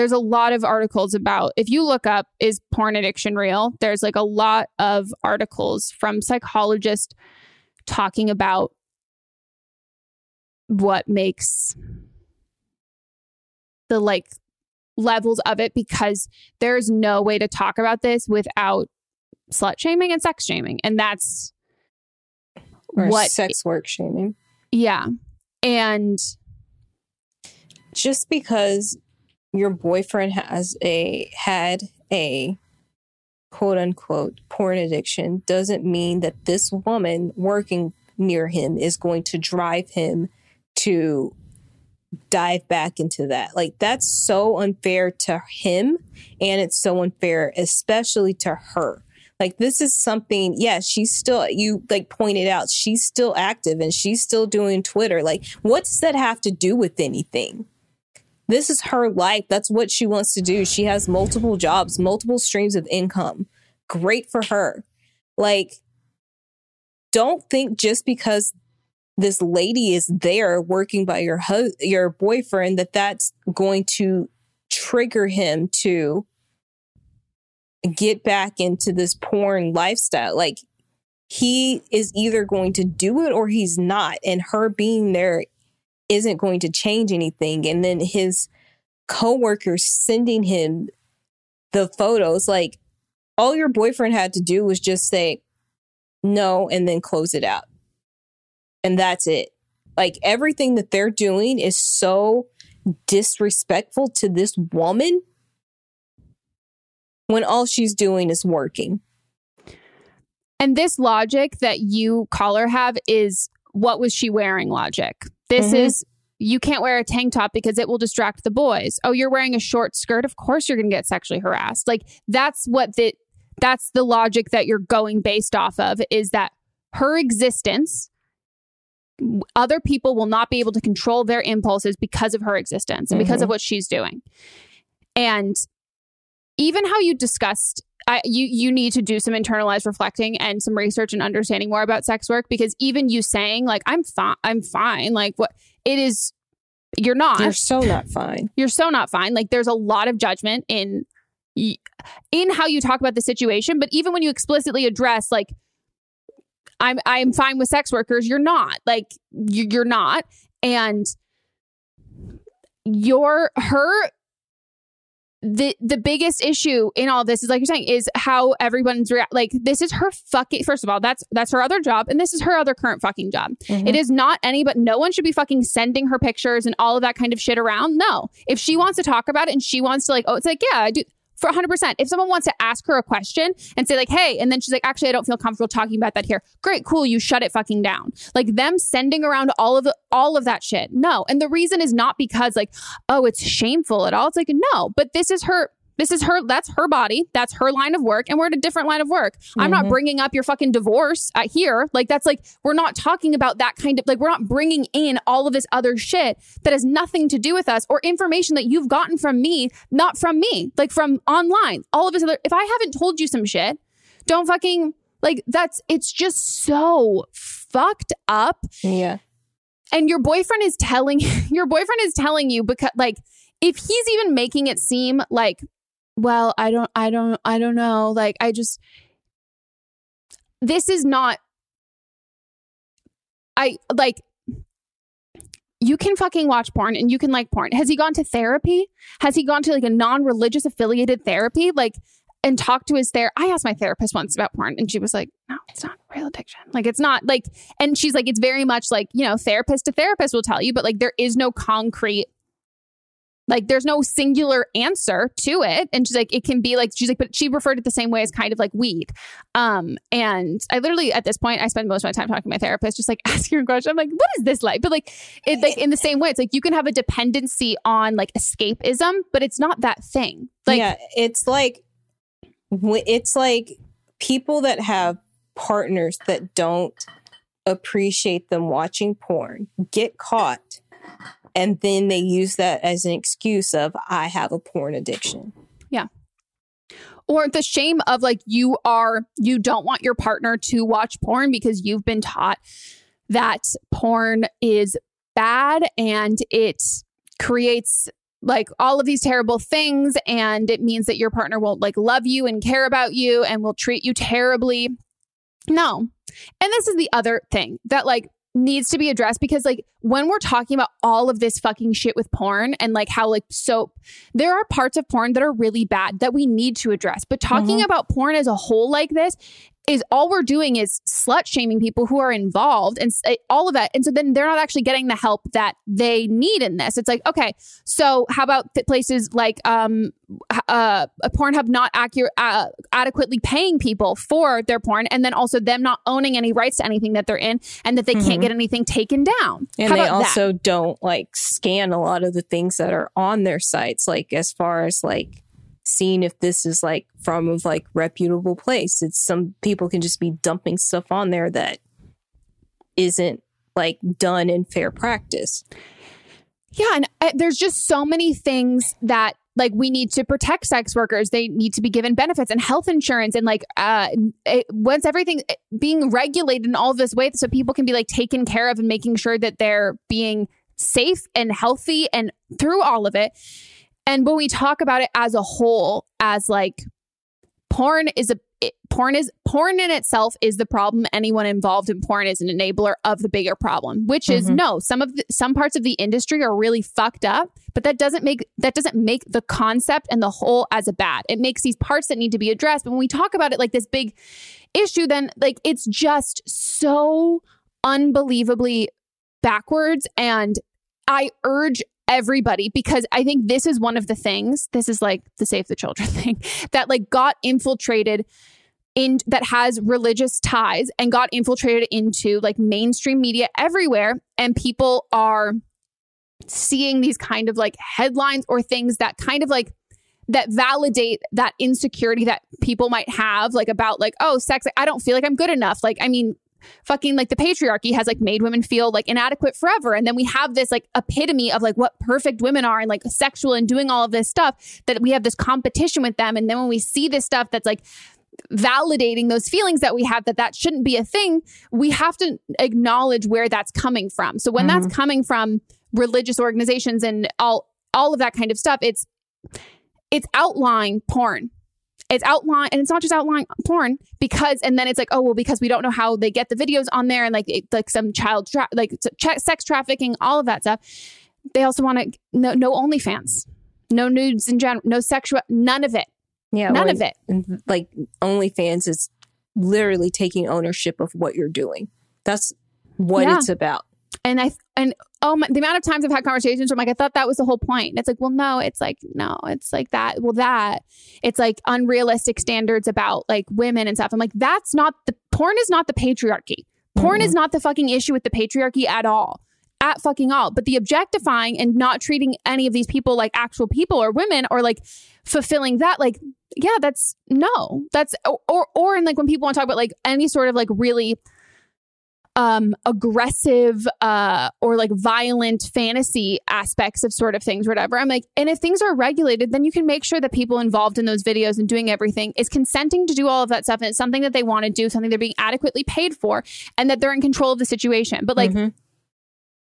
there's a lot of articles about if you look up is porn addiction real there's like a lot of articles from psychologists talking about what makes the like levels of it because there's no way to talk about this without slut shaming and sex shaming. And that's Or what sex work shaming. Yeah. And just because your boyfriend has a had a quote unquote porn addiction doesn't mean that this woman working near him is going to drive him to dive back into that. Like that's so unfair to him and it's so unfair especially to her. Like this is something, yeah, she's still you like pointed out, she's still active and she's still doing Twitter. Like what does that have to do with anything? This is her life. That's what she wants to do. She has multiple jobs, multiple streams of income. Great for her. Like don't think just because this lady is there working by your hu- your boyfriend that that's going to trigger him to get back into this porn lifestyle like he is either going to do it or he's not and her being there isn't going to change anything and then his coworkers sending him the photos like all your boyfriend had to do was just say no and then close it out and that's it. Like everything that they're doing is so disrespectful to this woman when all she's doing is working. And this logic that you caller have is what was she wearing logic. This Mm-hmm. is you can't wear a tank top because it will distract the boys. Oh, you're wearing a short skirt. Of course you're going to get sexually harassed. Like that's what the that's the logic that you're going based off of is that her existence other people will not be able to control their impulses because of her existence and because of what she's doing. And even how you discussed I, you you need to do some internalized reflecting and some research and understanding more about sex work because even you saying like I'm fine I'm fine like what it is you're not. You're so not fine. you're so not fine. Like there's a lot of judgment in in how you talk about the situation but even when you explicitly address like I'm I'm fine with sex workers you're not. Like you- you're not. And your her the the biggest issue in all this is like you're saying is how everyone's react like this is her fucking first of all that's that's her other job and this is her other current fucking job. Mhm. it is not any but no one should be fucking sending her pictures and all of that kind of shit around. No. If she wants to talk about it and she wants to like oh it's like yeah i do for 100% if someone wants to ask her a question and say like hey and then she's like actually i don't feel comfortable talking about that here. Great cool. You shut it fucking down. Like them sending around all of the all of that shit. No. And the reason is not because like oh it's shameful at all. It's like no. But this is her this is her that's her body. That's her line of work and we're at a different line of work. I'm not Mhm. bringing up your fucking divorce uh, here. Like that's like we're not talking about that kind of like we're not bringing in all of this other shit that has nothing to do with us or information that you've gotten from me not from me like from online. All of this other if i haven't told you some shit don't fucking like that's it's just so fucked up. Yeah. and your boyfriend is telling your boyfriend is telling you because like if he's even making it seem like well i don't i don't i don't know like i just this is not i like you can fucking watch porn and you can like porn has he gone to therapy has he gone to like a non-religious affiliated therapy like and talked to his therapist. I asked my therapist once about porn and she was like, no, it's not real addiction. Like, it's not like, and she's like, it's very much like, you know, therapist to therapist will tell you, but like, there is no concrete, like, there's no singular answer to it. And she's like, it can be like, she's like, but she referred it the same way as kind of like weed. Um, and I literally, at this point, I spend most of my time talking to my therapist, just like asking her a question. I'm like, what is this like? But like, it, like, in the same way, it's like, you can have a dependency on like escapism, but it's not that thing. Like, yeah, it's like it's like people that have partners that don't appreciate them watching porn get caught and then they use that as an excuse of I have a porn addiction. Yeah. Or the shame of like you are, you don't want your partner to watch porn because you've been taught that porn is bad and it creates like all of these terrible things and it means that your partner won't like love you and care about you and will treat you terribly. No. And this is the other thing that like needs to be addressed because like when we're talking about all of this fucking shit with porn and like how like so there are parts of porn that are really bad that we need to address but talking Mhm. about porn as a whole like this is all we're doing is slut shaming people who are involved and all of that. And so then they're not actually getting the help that they need in this. It's like, okay, so how about places like um, uh, a Pornhub not accurate, uh, adequately paying people for their porn, and then also them not owning any rights to anything that they're in, and that they Mhm. can't get anything taken down. And they about that? also don't like scan a lot of the things that are on their sites, like as far as like seeing if this is like from a like reputable place. It's some people can just be dumping stuff on there that isn't like done in fair practice. Yeah, and uh, there's just so many things that like we need to protect sex workers. They need to be given benefits and health insurance and like uh it, once everything eh, being regulated in all this way so people can be like taken care of and making sure that they're being safe and healthy and through all of it. And when we talk about it as a whole as like porn is a it, porn is porn in itself is the problem anyone involved in porn is an enabler of the bigger problem which is Mhm. no some of the, some parts of the industry are really fucked up but that doesn't make that doesn't make the concept and the whole as a bad. It makes these parts that need to be addressed. But when we talk about it like this big issue then like it's just so unbelievably backwards. And i urge everybody because i think this is one of the things this is like the save the children thing that like got infiltrated in that has religious ties and got infiltrated into like mainstream media everywhere. And people are seeing these kind of like headlines or things that kind of like that validate that insecurity that people might have like about like oh sex i don't feel like i'm good enough. Like i mean fucking like the patriarchy has like made women feel like inadequate forever. And then we have this like epitome of like what perfect women are and like sexual and doing all of this stuff that we have this competition with them. And then when we see this stuff that's like validating those feelings that we have that that shouldn't be a thing we have to acknowledge where that's coming from. So when that's mm-hmm. coming from religious organizations and all all of that kind of stuff it's it's outline porn it's outline and it's not just outline porn because and then it's like oh well because we don't know how they get the videos on there and like it, like some child tra- like tra- sex trafficking all of that stuff they also want to no no OnlyFans no nudes in general no sexual none of it Yeah, none of it Like OnlyFans is literally taking ownership of what you're doing. That's what Yeah. it's about. And I and oh my, the amount of times I've had conversations where I'm like I thought that was the whole point. And it's like, well, no, it's like no, it's like that. Well, that it's like unrealistic standards about like women and stuff. I'm like, that's not the porn is not the patriarchy. Porn is mm-hmm. not the fucking issue with the patriarchy at all. At fucking all. But the objectifying and not treating any of these people like actual people or women or like fulfilling that, like, yeah, that's no. That's or or, or and like when people want to talk about like any sort of like really um aggressive uh or like violent fantasy aspects of sort of things whatever. I'm like and if things are regulated then you can make sure that people involved in those videos and doing everything is consenting to do all of that stuff and it's something that they want to do something they're being adequately paid for and that they're in control of the situation. But like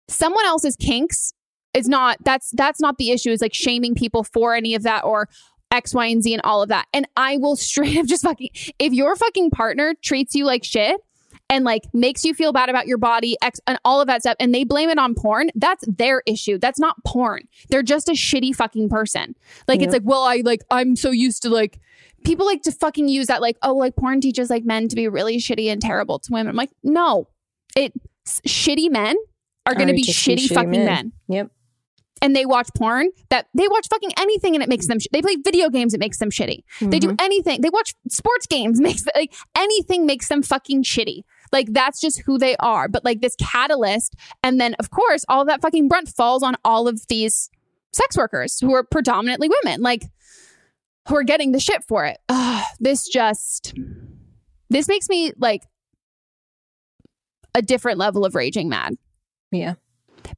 someone else's kinks is not that's that's not the issue is like shaming people for any of that or X, Y, and Z and all of that. And I will straight up just fucking if your fucking partner treats you like shit and like makes you feel bad about your body X and all of that stuff and they blame it on porn, that's their issue. That's not porn. They're just a shitty fucking person. Like Yep. it's like, well, I like I'm so used to like people like to fucking use that like, oh, like porn teaches like men to be really shitty and terrible to women. I'm like, no. It shitty men are going to be shitty, shitty fucking men. men. Yep. And they watch porn that they watch fucking anything and it makes them sh- they play video games it makes them shitty. They do Mhm. anything. They watch sports games makes like anything makes them fucking shitty. Like that's just who they are. But like this catalyst and then of course all that fucking brunt falls on all of these sex workers who are predominantly women. Like who are getting the shit for it. Ugh, this just this makes me like a different level of raging mad. Yeah.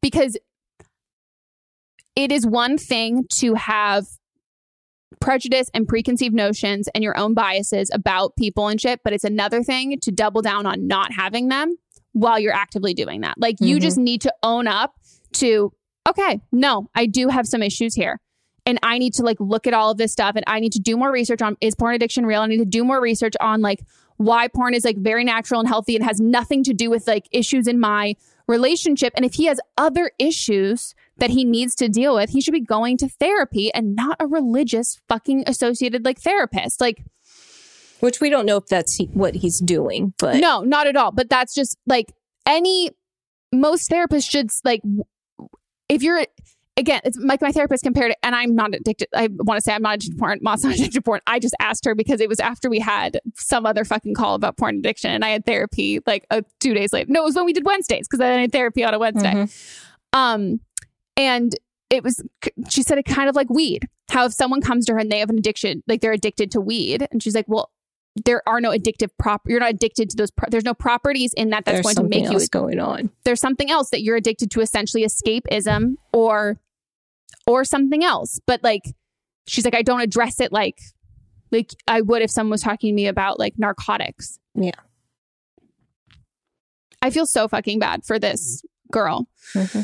Because it is one thing to have prejudice and preconceived notions and your own biases about people and shit, but it's another thing to double down on not having them while you're actively doing that. Like you Mhm. just need to own up to, okay, no, I do have some issues here. And I need to like look at all of this stuff and I need to do more research on is porn addiction real? I need to do more research on like why porn is like very natural and healthy and has nothing to do with like issues in my relationship. And if he has other issues that he needs to deal with, he should be going to therapy and not a religious fucking associated like therapist. Like Which we don't know if that's he, what he's doing, but No, not at all. But that's just like any most therapists should like if you're again, it's like my therapist compared it, and I'm not addicted. I want to say I'm not addicted to porn. Mom's not addicted to porn. I just asked her because it was after we had some other fucking call about porn addiction, and I had therapy like uh, two days later. No, it was when we did Wednesdays because I had therapy on a Wednesday. Um, and it was she said it kind of like weed. How if someone comes to her and they have an addiction, like they're addicted to weed, and she's like, well. There are no addictive prop. You're not addicted to those. Pro- there's no properties in that that's There's going to make you going on. there's something else that you're addicted to essentially escapism or or something else but like she's like i don't address it like like i would if someone was talking to me about like narcotics yeah i feel so fucking bad for this mm-hmm. girl mm-hmm.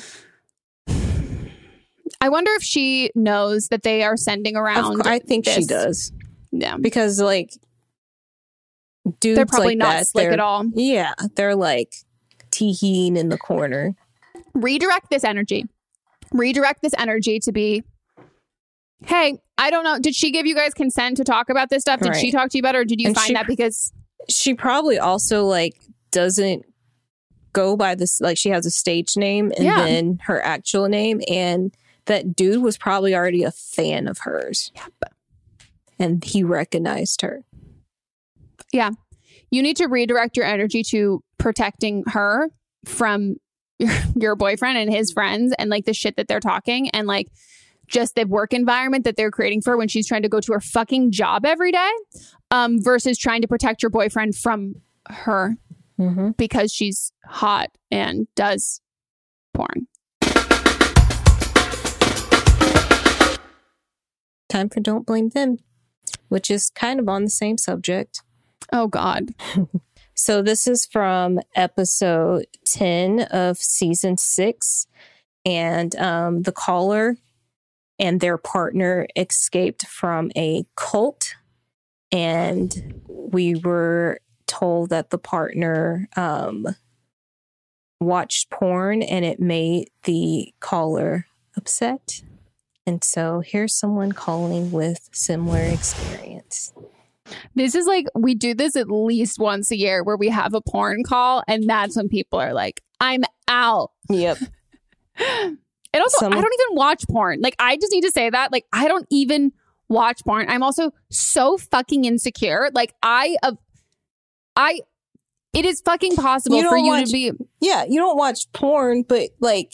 I wonder if she knows that they are sending around Of cour- I think she does. Yeah. Because like dudes They're probably like not that, slick at all. Yeah. They're like teeing in the corner. redirect this energy. Redirect this energy to be, hey, I don't know. Did she give you guys consent to talk about this stuff? Did she talk to you about it, or did you And find she- that because She probably also like doesn't go by this like she has a stage name and Yeah. then her actual name and that dude was probably already a fan of hers. And he recognized her. yeah, you need to redirect your energy to protecting her from your, your boyfriend and his friends and like the shit that they're talking and like just the work environment that they're creating for when she's trying to go to her fucking job every day um versus trying to protect your boyfriend from her because she's hot and does porn. Time for Don't Blame Them, which is kind of on the same subject. Oh, God. so, this is from episode 10 of season six. And um, the caller and their partner escaped from a cult. And we were told that the partner um, watched porn and it made the caller upset. And so here's someone calling with similar experience. This is like we do this at least once a year where we have a porn call, and that's when people are like, "I'm out." Yep. And also, Some- I don't even watch porn. Like, I just need to say that. Like, I don't even watch porn. I'm also so fucking insecure. Like, I, uh, I, it is fucking possible You for you watch- to be. Yeah, you don't watch porn, but like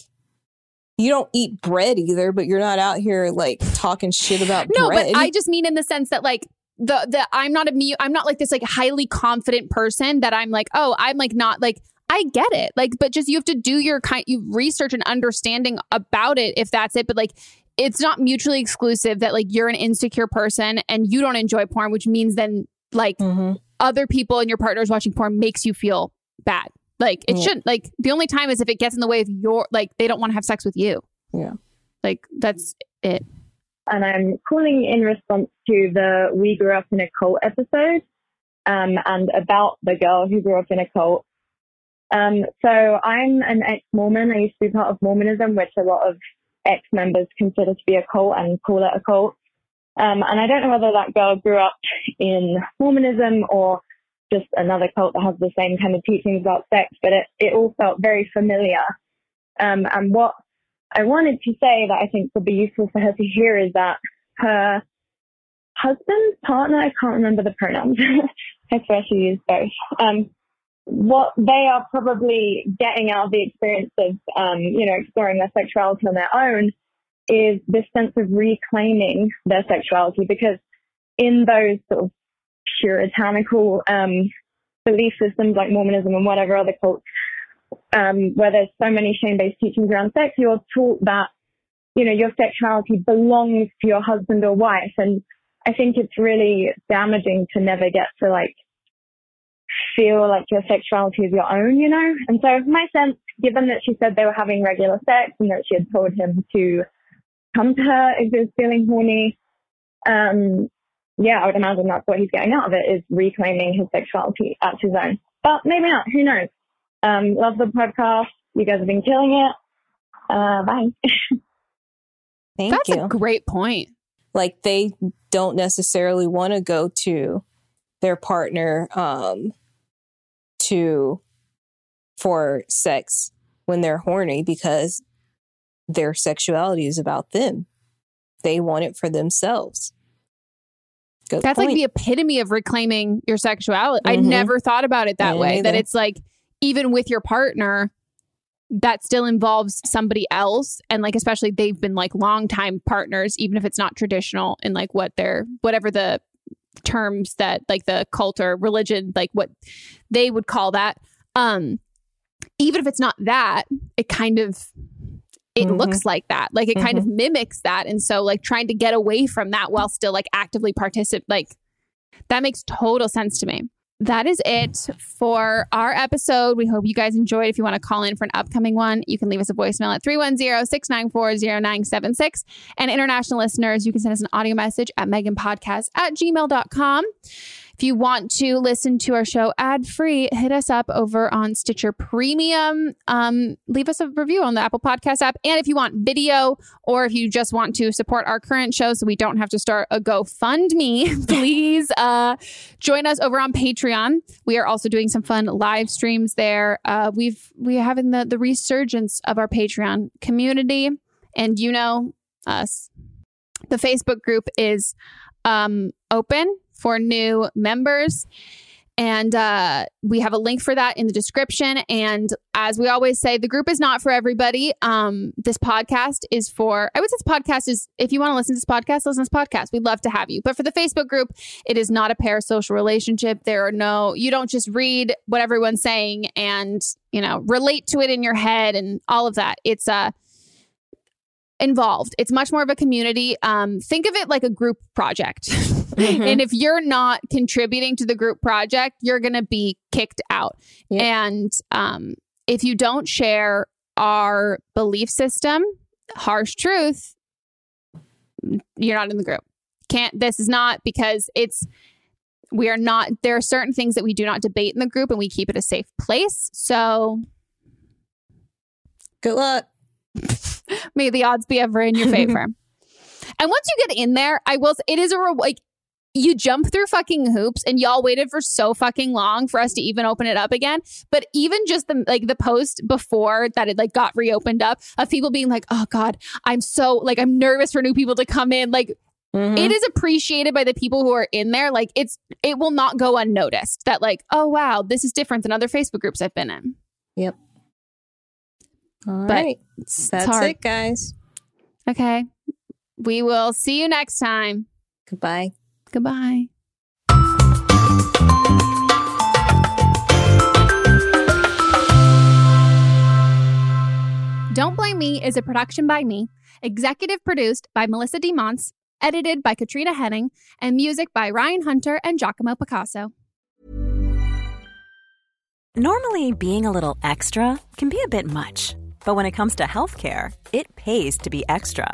you don't eat bread either, but you're not out here like talking shit about No, bread. but I just mean in the sense that like the the I'm not a me. I'm not like this like highly confident person that I'm like oh I'm like not like I get it like but just you have to do your kind you research and understanding about it if that's it but like it's not mutually exclusive that like you're an insecure person and you don't enjoy porn which means then like Mm-hmm. other people and your partners watching porn makes you feel bad like it Yeah. shouldn't like the only time is if it gets in the way of your like they don't want to have sex with you yeah like that's it and I'm calling in response to the We Grew Up in a Cult episode um, and about the girl who grew up in a cult. Um, so I'm an ex-Mormon. I used to be part of Mormonism, which a lot of ex-members consider to be a cult and call it a cult. Um, and I don't know whether that girl grew up in Mormonism or just another cult that has the same kind of teachings about sex, but it, it all felt very familiar. Um, and what I wanted to say that I think would be useful for her to hear is that her husband's partner, I can't remember the pronouns. I swear she used both. Um, what they are probably getting out of the experience of, um, you know, exploring their sexuality on their own is this sense of reclaiming their sexuality because in those sort of puritanical um, belief systems like Mormonism and whatever other cults, um, where there's so many shame-based teachings around sex, you're taught that, you know, your sexuality belongs to your husband or wife. And I think it's really damaging to never get to like feel like your sexuality is your own, you know? And so my sense, given that she said they were having regular sex and that she had told him to come to her if he was feeling horny, um, yeah, I would imagine that's what he's getting out of it is reclaiming his sexuality as his own. But maybe not, who knows? Um, love the podcast. You guys have been killing it. Uh, bye. Thank That's you. a great point. Like they don't necessarily want to go to their partner um to for sex when they're horny because their sexuality is about them. They want it for themselves. Good That's point. like the epitome of reclaiming your sexuality. I Mhm. never thought about it that way. That it's like even with your partner, that still involves somebody else, and like especially they've been like longtime partners, even if it's not traditional in like what they're whatever the terms that like the cult or religion like what they would call that. Um, even if it's not that, it kind of it Mhm. looks like that. Like it kind of mimics that. And so like trying to get away from that while still like actively participate like that makes total sense to me. That is it for our episode. We hope you guys enjoyed. If you want to call in for an upcoming one, you can leave us a voicemail at 310-694-0976. And international listeners, you can send us an audio message at meganpodcast at gmail.com. If you want to listen to our show ad free, hit us up over on Stitcher Premium. Um, leave us a review on the Apple Podcast app. And if you want video or if you just want to support our current show so we don't have to start a GoFundMe, please uh, join us over on Patreon. We are also doing some fun live streams there. Uh, we've we are having the the resurgence of our Patreon community, and you know us. The Facebook group is um, open for new members. And uh, we have a link for that in the description. And as we always say, the group is not for everybody. Um, this podcast is for, I would say this podcast is, if you want to listen to this podcast, listen to this podcast. We'd love to have you. But for the Facebook group, it is not a parasocial relationship. There are no, you don't just read what everyone's saying and, you know, relate to it in your head and all of that. It's uh, involved. It's much more of a community. Um, think of it like a group project. and if you're not contributing to the group project, you're going to be kicked out. And um, if you don't share our belief system, harsh truth, you're not in the group. Can't, this is not because it's, we are not, there are certain things that we do not debate in the group and we keep it a safe place. So good luck. May the odds be ever in your favor. and once you get in there, I will. It is a re- like you jump through fucking hoops, and y'all waited for so fucking long for us to even open it up again. But even just the like the post before that it like got reopened up of people being like, "Oh God, I'm so like I'm nervous for new people to come in." Like mm-hmm. it is appreciated by the people who are in there. Like it's it will not go unnoticed that like, oh wow, this is different than other Facebook groups I've been in. Yep. All But right. it's That's hard. it, guys. Okay. We will see you next time. Goodbye. Goodbye. Don't Blame Me is a production by me, executive produced by Melissa DeMonts, edited by Katrina Henning, and music by Ryan Hunter and Giacomo Picasso. Normally, being a little extra can be a bit much, but when it comes to healthcare, it pays to be extra.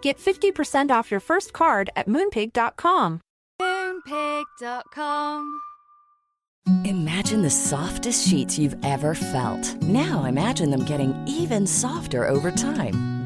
Get 50% off your first card at moonpig.com. Moonpig.com. Imagine the softest sheets you've ever felt. Now imagine them getting even softer over time.